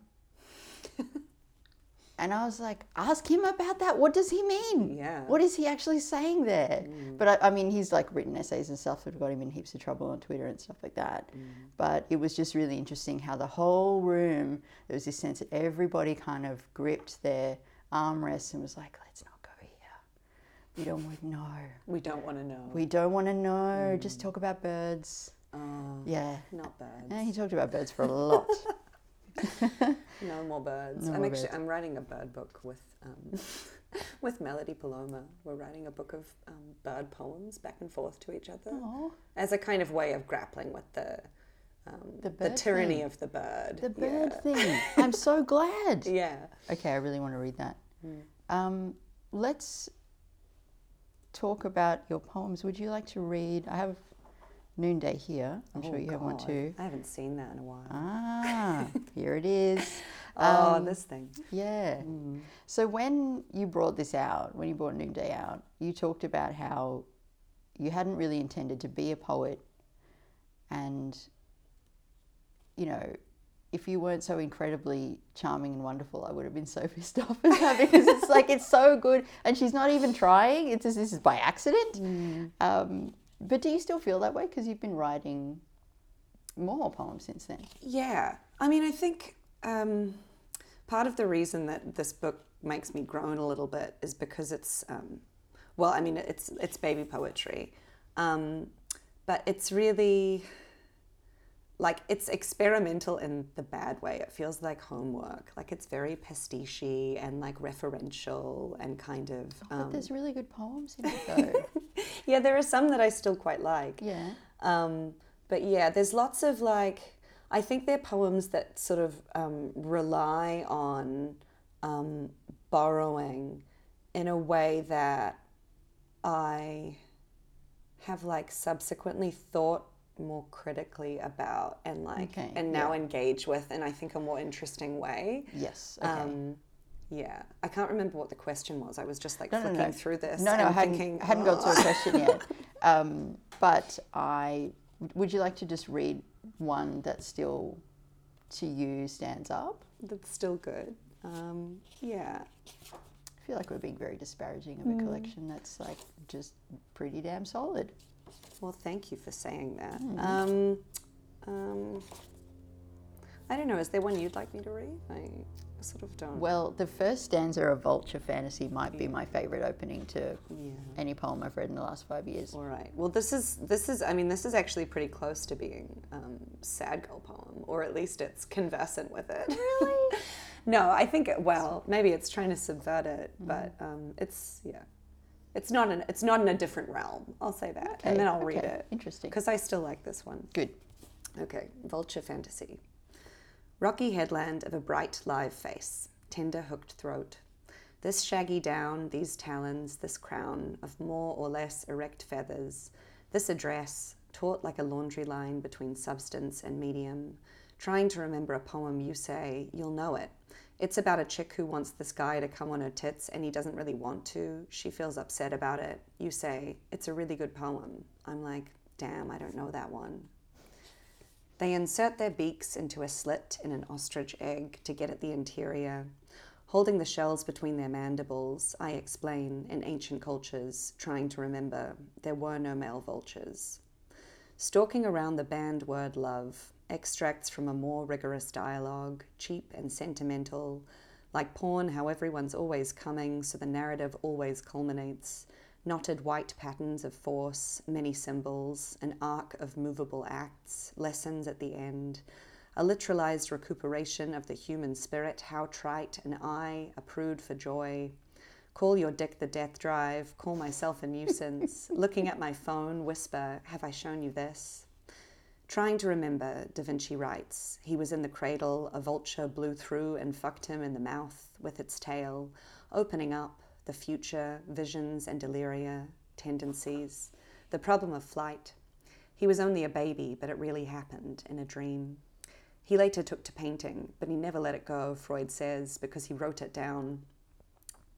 And I was like, ask him about that. What does he mean? Yeah. What is he actually saying there? Mm. But I, I mean, he's like written essays and stuff that have got him in heaps of trouble on Twitter and stuff like that. Mm. But it was just really interesting how the whole room, there was this sense that everybody kind of gripped their armrests and was like, let's not go here. We don't want to know. We don't want to know. We don't want to know. Just mm. talk about birds. Oh, Yeah. not birds. Yeah, he talked about birds for a lot. No more birds. No I'm more actually birds. I'm writing a bird book with um, with Melody Paloma. We're writing a book of um, bird poems back and forth to each other Aw. as a kind of way of grappling with the um, The the, tyranny thing. of the bird. The bird yeah. thing. I'm so glad. Yeah. Okay, I really want to read that. Um, let's talk about your poems. Would you like to read? I have Noonday here. I'm sure Oh, you have one too. I haven't seen that in a while. Ah, here it is. oh, Um, this thing. Yeah. So when you brought this out, when you brought Noonday out, you talked about how you hadn't really intended to be a poet, and you know, if you weren't so incredibly charming and wonderful, I would have been so pissed off at that because it's like it's so good, and she's not even trying. It's just this is by accident. Um, but do you still feel that way? Because you've been writing more poems since then? Yeah, I mean, I think um, part of the reason that this book makes me groan a little bit is because it's, um, well, I mean, it's it's baby poetry, um, but it's really like it's experimental in the bad way. It feels like homework. Like it's very pastiche and like referential and kind of. But Um, there's really good poems in it though. yeah, there are some that I still quite like. yeah. Um, but yeah, there's lots of like, I think they're poems that sort of um, rely on um, borrowing in a way that I have like subsequently thought more critically about and like Okay, and now engage with in I think a more interesting way. Yes. Okay. Um, yeah, I can't remember what the question was. I was just like No, no, flicking no. through this. No, no, I hadn't, thinking, hadn't got to "Oh." a question yet. Um, but I would you like to just read one that still, to you, stands up? That's still good. Um, yeah. I feel like we're being very disparaging of a collection that's like just pretty damn solid. Well, thank you for saying that. Hmm. Um, um, I don't know. Is there one you'd like me to read? I sort of don't. Well, the first stanza of Vulture Fantasy might be my favorite opening to yeah. any poem I've read in the last five years. All right. Well, this is this is. I mean, this is actually pretty close to being um, sad girl poem, or at least it's conversant with it. Really? no, I think. It, well, maybe it's trying to subvert it, Hmm. but um, it's yeah. It's not an. It's not in a different realm. I'll say that, and then I'll read it Interesting. because I still like this one. Good. Okay, vulture fantasy. Rocky headland of a bright live face, tender hooked throat. This shaggy down, these talons, this crown of more or less erect feathers, this address, taut like a laundry line between substance and medium. Trying to remember a poem, you say, you'll know it. It's about a chick who wants this guy to come on her tits and he doesn't really want to. She feels upset about it. You say, it's a really good poem. I'm like, damn, I don't know that one. They insert their beaks into a slit in an ostrich egg to get at the interior. Holding the shells between their mandibles, I explain, in ancient cultures, trying to remember, there were no male vultures. Stalking around the banned word love, extracts from a more rigorous dialogue, cheap and sentimental, like porn, how everyone's always coming, so the narrative always culminates. Knotted white patterns of force, many symbols, an arc of movable acts, lessons at the end, a literalized recuperation of the human spirit, how trite, an I, a prude for joy. Call your dick the death drive, call myself a nuisance, looking at my phone, whisper, Have I shown you this? Trying to remember, Da Vinci writes, he was in the cradle, a vulture blew through and fucked him in the mouth with its tail, opening up the future, visions and deliria, tendencies, the problem of flight. He was only a baby, but it really happened in a dream. He later took to painting, but he never let it go, Freud says, because he wrote it down.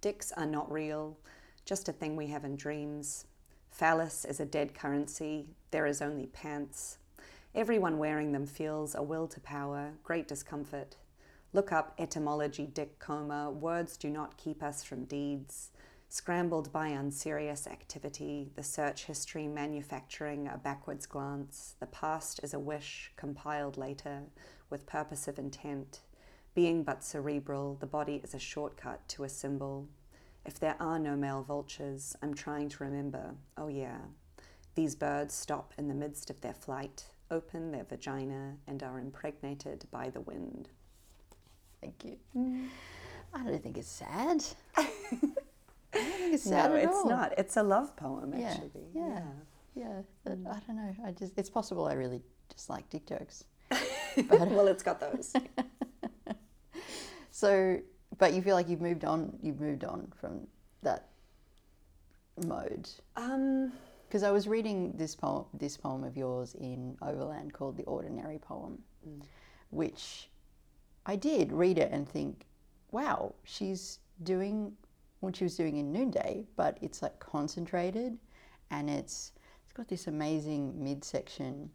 Dicks are not real, just a thing we have in dreams. Phallus is a dead currency, there is only pants. Everyone wearing them feels a will to power, great discomfort. Look up etymology dick coma, words do not keep us from deeds. Scrambled by unserious activity, the search history manufacturing a backwards glance, the past is a wish compiled later with purpose of intent. Being but cerebral, the body is a shortcut to a symbol. If there are no male vultures, I'm trying to remember, oh yeah. These birds stop in the midst of their flight, open their vagina, and are impregnated by the wind. Thank you. I don't think it's sad. I don't think it's sad no, at it's all. not. It's a love poem, Yeah, actually. yeah. Yeah, but I don't know. I just it's possible I really just like dick jokes. well, it's got those. So, but you feel like you've moved on. You've moved on from that mode. um, Because I was reading this poem, this poem of yours in Overland called "The Ordinary Poem," which I did read it and think, "Wow, she's doing what she was doing in Noonday, but it's like concentrated, and it's it's got this amazing midsection."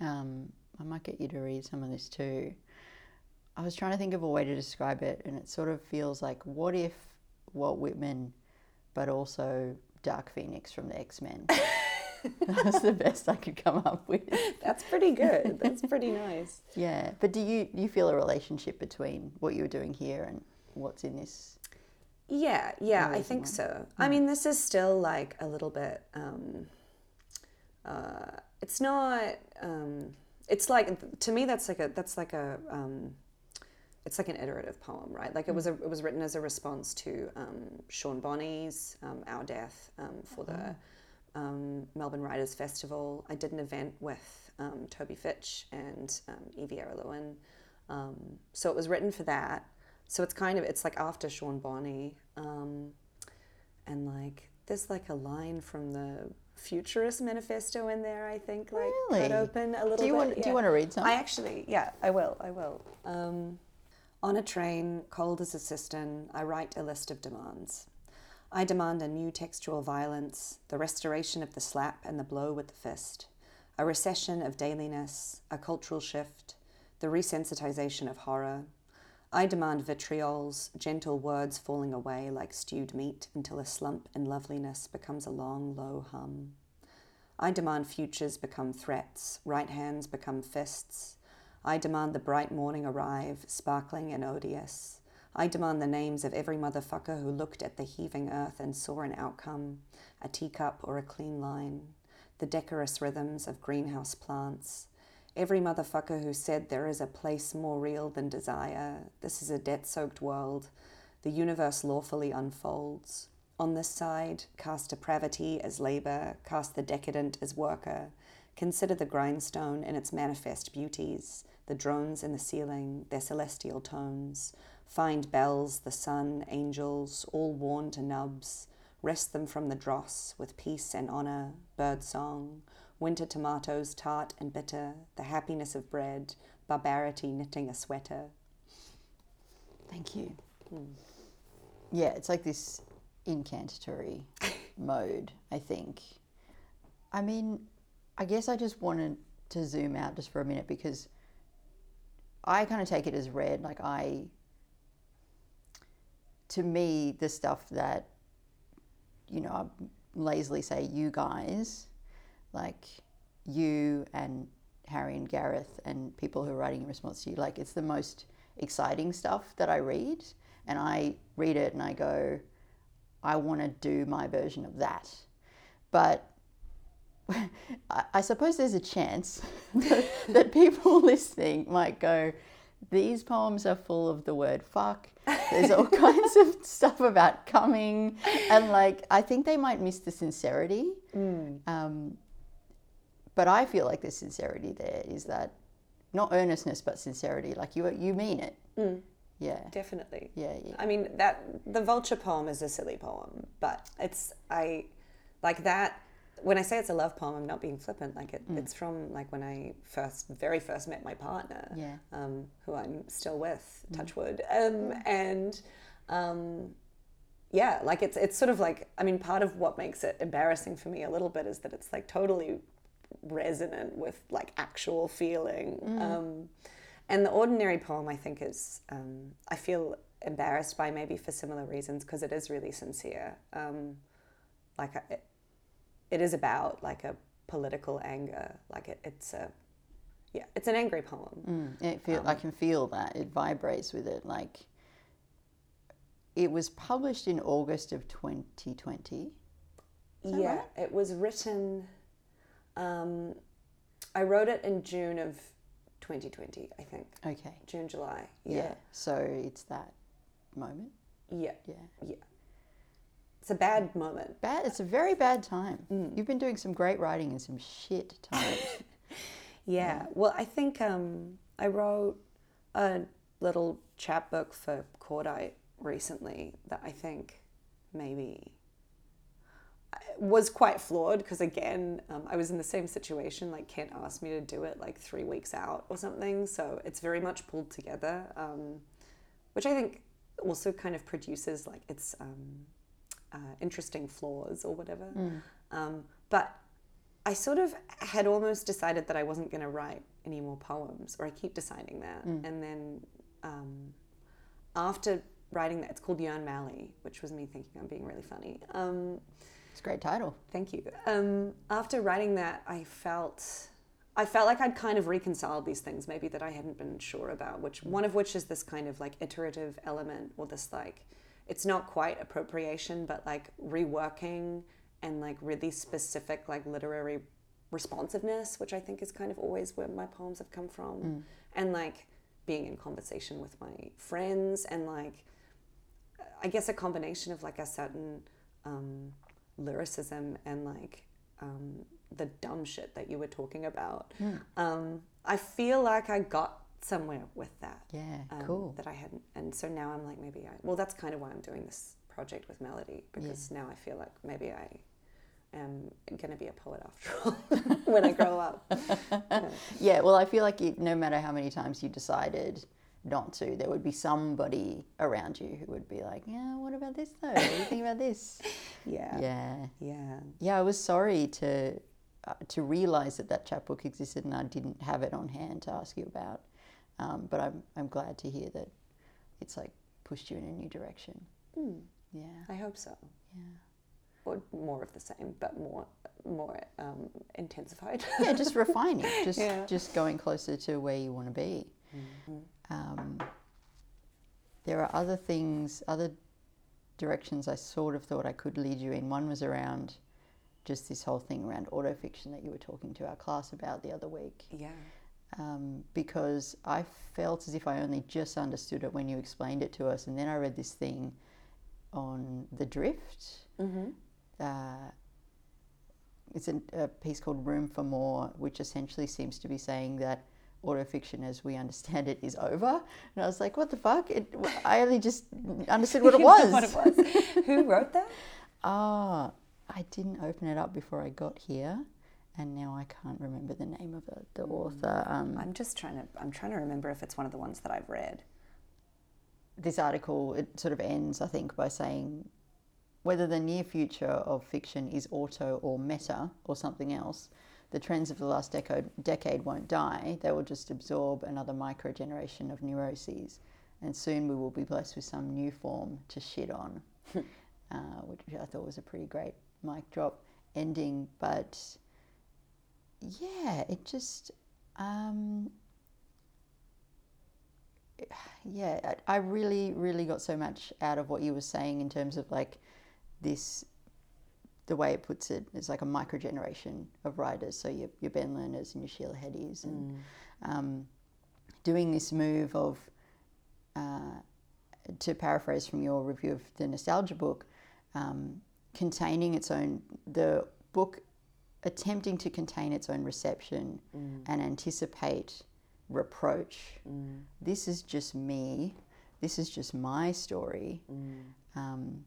Um, I might get you to read some of this too. I was trying to think of a way to describe it, and it sort of feels like what if Walt Whitman, but also Dark Phoenix from the X Men. That's the best I could come up with. that's pretty good. That's pretty nice. Yeah, but do you you feel a relationship between what you were doing here and what's in this? Yeah, yeah, I think one. so. I mean, this is still like a little bit. Um, uh, it's not. Um, it's like to me that's like a that's like a. Um, it's like an iterative poem, right? Like it was a, it was written as a response to um, Sean Bonney's um, Our Death um, for the um, Melbourne Writers Festival. I did an event with um, Toby Fitch and um, Evie. Um, so it was written for that. So it's kind of it's like after Sean Bonney, um, and like there's like a line from the Futurist Manifesto in there. I think like Really? open a little Do you bit. want Do you want to read some? I actually, yeah, I will. I will. On a train, cold as a cistern, I write a list of demands. I demand a new textual violence, the restoration of the slap and the blow with the fist, a recession of dailiness, a cultural shift, the resensitization of horror. I demand vitriols, gentle words falling away like stewed meat until a slump in loveliness becomes a long, low hum. I demand futures become threats, right hands become fists. I demand the bright morning arrive, sparkling and odious. I demand the names of every motherfucker who looked at the heaving earth and saw an outcome, a teacup or a clean line, the decorous rhythms of greenhouse plants. Every motherfucker who said there is a place more real than desire. This is a debt soaked world. The universe lawfully unfolds. On this side, cast depravity as labor, cast the decadent as worker. Consider the grindstone in its manifest beauties, the drones in the ceiling, their celestial tones. Find bells, the sun, angels, all worn to nubs. Rest them from the dross with peace and honor, bird song, winter tomatoes tart and bitter, the happiness of bread, barbarity knitting a sweater. Thank you. Hmm. Yeah, it's like this incantatory mode, I think. I mean, I guess I just wanted to zoom out just for a minute because I kind of take it as read. Like, I, to me, the stuff that, you know, I lazily say you guys, like you and Harry and Gareth and people who are writing in response to you, like, it's the most exciting stuff that I read. And I read it and I go, I want to do my version of that. But I, I suppose there's a chance that, that people listening might go, these poems are full of the word fuck. There's all kinds of stuff about coming. And like, I think they might miss the sincerity. Um, but I feel like the sincerity there is that not earnestness, but sincerity. Like you, you mean it. Yeah. Definitely. Yeah. Yeah. I mean that the vulture poem is a silly poem, but it's I like that. When I say it's a love poem, I'm not being flippant. Like it, it's from like when I first, very first met my partner, Yeah. um, who I'm still with, touch wood, um, and um, yeah, like it's it's sort of like I mean, part of what makes it embarrassing for me a little bit is that it's like totally resonant with like actual feeling. Um, and the ordinary poem, I think, is um, I feel embarrassed by maybe for similar reasons because it is really sincere. Um, like I- it, it is about like a political anger. Like it, it's a yeah, it's an angry poem. Mm, it feel, I can feel that it vibrates with it. Like it was published in August of 2020. that yeah, right? it was written. Um, I wrote it in June of 2020, I think. Okay. June, July. Yeah. Yeah. So it's that moment. Yeah. Yeah. Yeah. It's a bad moment. Bad. It's a very bad time. You've been doing some great writing in some shit times. Yeah. Well, I think um, I wrote a little chapbook for Cordite recently that I think maybe uh, was quite flawed because again um, I was in the same situation like Kent asked me to do it like three weeks out or something so it's very much pulled together um, which I think also kind of produces like its um, uh, interesting flaws or whatever um, but I sort of had almost decided that I wasn't going to write any more poems, or I keep deciding that. And then um, after writing that, it's called Yarn Mally, which was me thinking I'm being really funny. Um, it's a great title. thank you. Um, after writing that, I felt. I felt like I'd kind of reconciled these things, maybe that I hadn't been sure about. Which one of which is this kind of like iterative element, or this like, it's not quite appropriation, but like reworking and like really specific like literary responsiveness, which I think is kind of always where my poems have come from, and like being in conversation with my friends, and like I guess a combination of like a certain um, lyricism and like um, the dumb shit that you were talking about. Um, I feel like I got somewhere with that. Yeah. um, cool. That I hadn't, and so now I'm like maybe I. Well, that's kind of why I'm doing this project with Melody because now I feel like maybe I am going to be a poet after all when I grow up. Yeah, well, I feel like no matter how many times you decided not to, there would be somebody around you who would be like, "Yeah, what about this though? What do you think about this?" Yeah. Yeah, Yeah. yeah. I was sorry to uh, to realize that that chapbook existed and I didn't have it on hand to ask you about. Um, but I'm I'm glad to hear that it's like pushed you in a new direction. Yeah, I hope so. yeah. Or more of the same, but more more um, intensified. yeah, just refining, just Yeah. just going closer to where you want to be. Um, there are other things, other directions I sort of thought I could lead you in. One was around just this whole thing around autofiction that you were talking to our class about the other week. yeah. Um, because I felt as if I only just understood it when you explained it to us, and then I read this thing on the drift. Mm-hmm. Uh, it's a, a piece called Room for More, which essentially seems to be saying that autofiction as we understand it is over. And I was like, what the fuck? It, I only just understood what it was. what it was. Who wrote that? Ah, I didn't open it up before I got here. And now I can't remember the name of the, the author. Um, I'm just trying to. I'm trying to remember if it's one of the ones that I've read. this article it sort of ends, I think, by saying whether the near future of fiction is auto or meta or something else, the trends of the last decade decade won't die. They will just absorb another micro generation of neuroses, and soon we will be blessed with some new form to shit on, uh, which I thought was a pretty great mic drop ending. But yeah, it just. Um, yeah, I really, really got so much out of what you were saying in terms of like this, the way it puts it is like a micro generation of writers. So your, your Ben Lerners and your Sheila Hetis and um, doing this move of, uh, to paraphrase from your review of the nostalgia book, um, containing its own, the book attempting to contain its own reception mm. and anticipate reproach. Mm. This is just me. This is just my story. Mm. Um,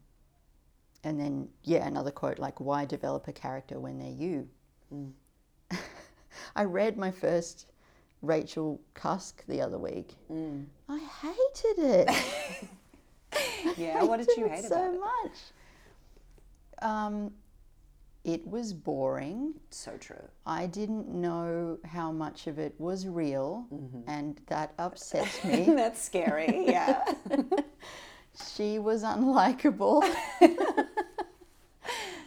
and then, yeah, another quote like, why develop a character when they're you? I read my first Rachel Cusk the other week. I hated it. Yeah, what did you hate it so about it? much? Um, it was boring. So true. I didn't know how much of it was real, Mm-hmm. and that upsets me. That's scary. Yeah. she was unlikable.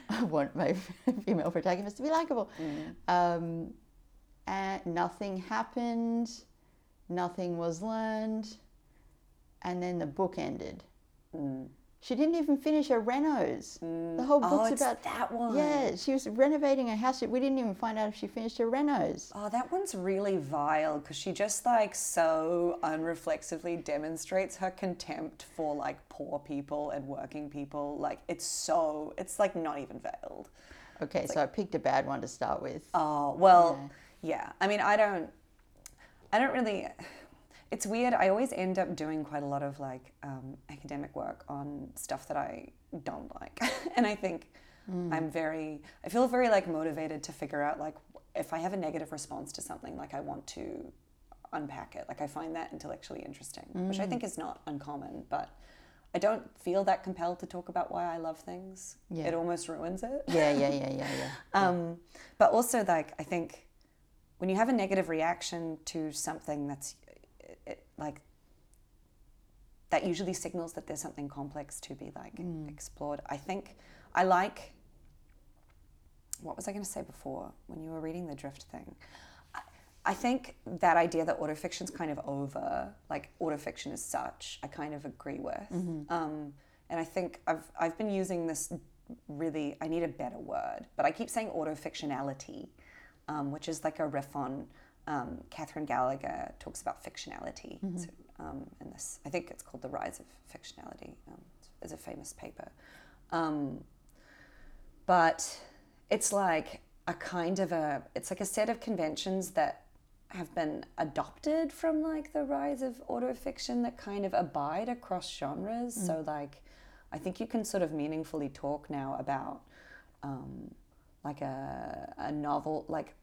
I want my female protagonist to be likable. Um, and nothing happened, nothing was learned, and then the book ended. She didn't even finish her renos. The mm. whole Oh, book's it's about that one. Yeah, she was renovating her house. We didn't even find out if she finished her renos. Oh, that one's really vile because she just like so unreflexively demonstrates her contempt for like poor people and working people. Like it's so, it's like not even veiled. Okay, so I picked a bad one to start with. Oh, well, yeah. I mean, I don't, I don't really, it's weird. I always end up doing quite a lot of like um, academic work on stuff that I don't like. and I think I'm very, I feel very like motivated to figure out like if I have a negative response to something, like I want to unpack it. Like I find that intellectually interesting, which I think is not uncommon, but I don't feel that compelled to talk about why I love things. Yeah. It almost ruins it. Yeah, yeah, yeah, yeah, yeah. Um, but also, like, I think when you have a negative reaction to something that's it, like that usually signals that there's something complex to be like explored. I think I like what was I going to say before when you were reading the drift thing? I, I think that idea that autofiction's kind of over, like autofiction as such, I kind of agree with. Um, and I think I've, I've been using this really, I need a better word, but I keep saying autofictionality, um, which is like a riff on um, Catherine Gallagher talks about fictionality. So, um, in this, I think it's called The Rise of Fictionality, um, is a famous paper. Um, but it's like a kind of a it's like a set of conventions that have been adopted from like the rise of autofiction that kind of abide across genres so like i think you can sort of meaningfully talk now about um, like a, a novel like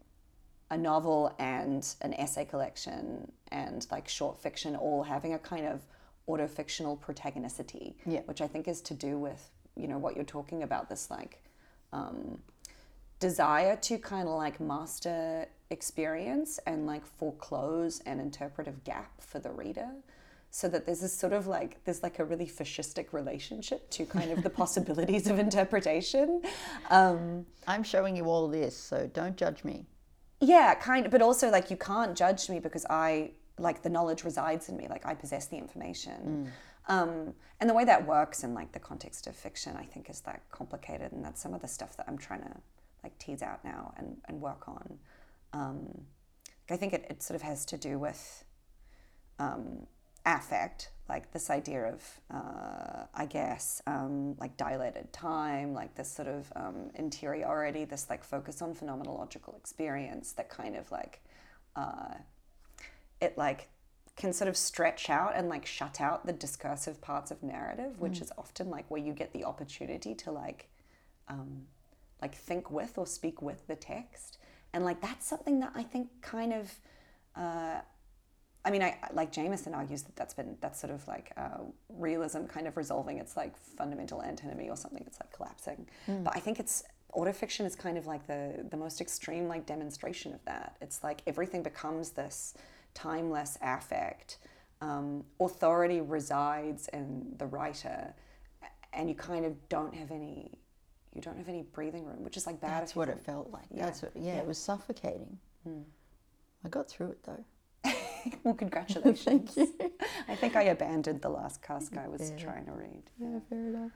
a novel and an essay collection and like short fiction all having a kind of autofictional protagonicity Yeah. which i think is to do with you know what you're talking about this like um, desire to kind of like master experience and like foreclose an interpretive gap for the reader so that there's this sort of like there's like a really fascistic relationship to kind of the possibilities of interpretation um, I'm showing you all this, so don't judge me. Yeah kind of but also like you can't judge me because i like the knowledge resides in me like i possess the information. Um, and the way that works in like the context of fiction i think is that complicated and that's some of the stuff that i'm trying to like tease out now and, and work on. Um, i think it, it sort of has to do with um, affect, like this idea of, uh, I guess, um, like dilated time, like this sort of um, interiority, this like focus on phenomenological experience that kind of like, uh, it like can sort of stretch out and like shut out the discursive parts of narrative, which is often like where you get the opportunity to like, um, like think with or speak with the text. And like that's something that I think kind of, uh, I mean, I like Jameson argues that that's been that's sort of like uh, realism kind of resolving its like fundamental antinomy or something that's like collapsing. But I think it's autofiction is kind of like the the most extreme like demonstration of that. It's like everything becomes this timeless affect. Um, authority resides in the writer, and you kind of don't have any you don't have any breathing room, which is like bad. That's what it felt like. Yeah. That's what, yeah, it was suffocating. I got through it though. well, congratulations. Thank you. I think I abandoned the last Cusk I was Yeah. trying to read. Yeah, fair enough.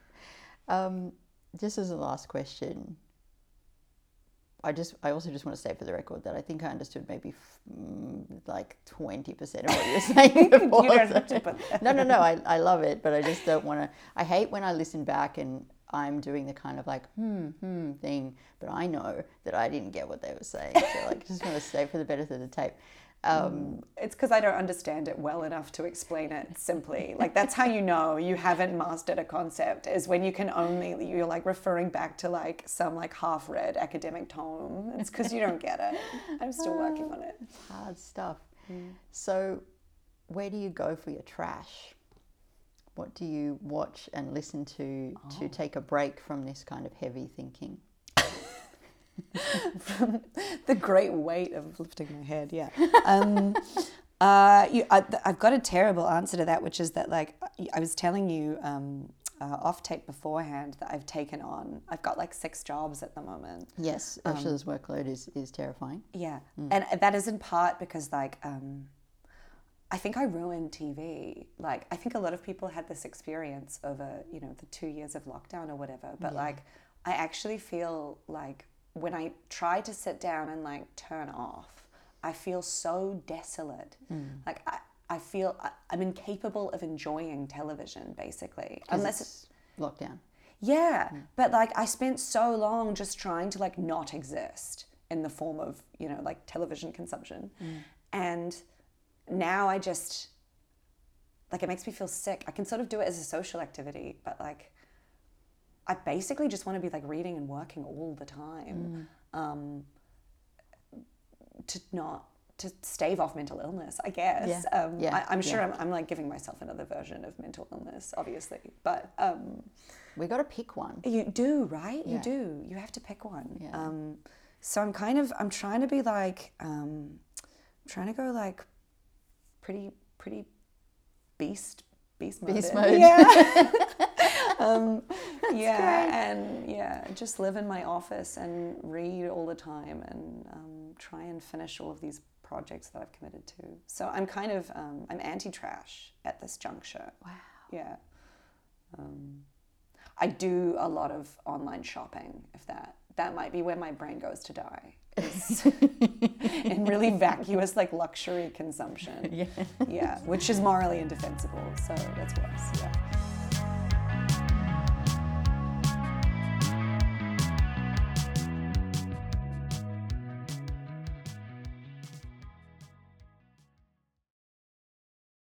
Um, just as a last question, I just I also just want to say for the record that I think I understood maybe f- mm, like twenty percent of what you were saying before. You don't have to put that. no, no, no. I, I love it, but I just don't want to. I hate when I listen back and I'm doing the kind of like hmm hmm thing, but I know that I didn't get what they were saying. So like, just want to say for the benefit of the tape. Um, it's because I don't understand it well enough to explain it simply. Like that's how you know you haven't mastered a concept is when you can only you're like referring back to like some like half-read academic tome. It's because you don't get it. I'm still working on it. Hard stuff. So, where do you go for your trash? What do you watch and listen to to take a break from this kind of heavy thinking? From the great weight of lifting my head. Yeah. Um, uh, you, I, have got a terrible answer to that, which is that like I was telling you um, uh, off tape beforehand that I've taken on. I've got like six jobs at the moment. Yes, Ursula's workload is is terrifying. Yeah, and that is in part because like. Um, I think I ruined TV. Like, I think a lot of people had this experience over, you know, the two years of lockdown or whatever. But like, I actually feel like when I try to sit down and like turn off, I feel so desolate. Hmm. Like I, I feel I, I'm incapable of enjoying television basically, unless it's it's lockdown. yeah. Hmm. But like I spent so long just trying to like not exist in the form of you know like television consumption, hmm. and now I just like it makes me feel sick. I can sort of do it as a social activity, but like I basically just want to be like reading and working all the time um, to not to stave off mental illness. I guess. Yeah. Um, Yeah. I, I'm sure Yeah. I'm, I'm like giving myself another version of mental illness, obviously, but. Um, We got to pick one. you do, right? You do. You have to pick one. Yeah. Um, so I'm kind of I'm trying to be like um, I'm trying to go like pretty pretty beast beast mode. Beast mode. Yeah. um, yeah, and yeah, just live in my office and read all the time and um, try and finish all of these projects that I've committed to. So I'm kind of um, I'm anti-trash at this juncture. Wow. Yeah. Um, I do a lot of online shopping, if that. That might be where my brain goes to die. in really vacuous, like luxury consumption. Yeah. Yeah, which is morally indefensible. So that's worse. Yeah.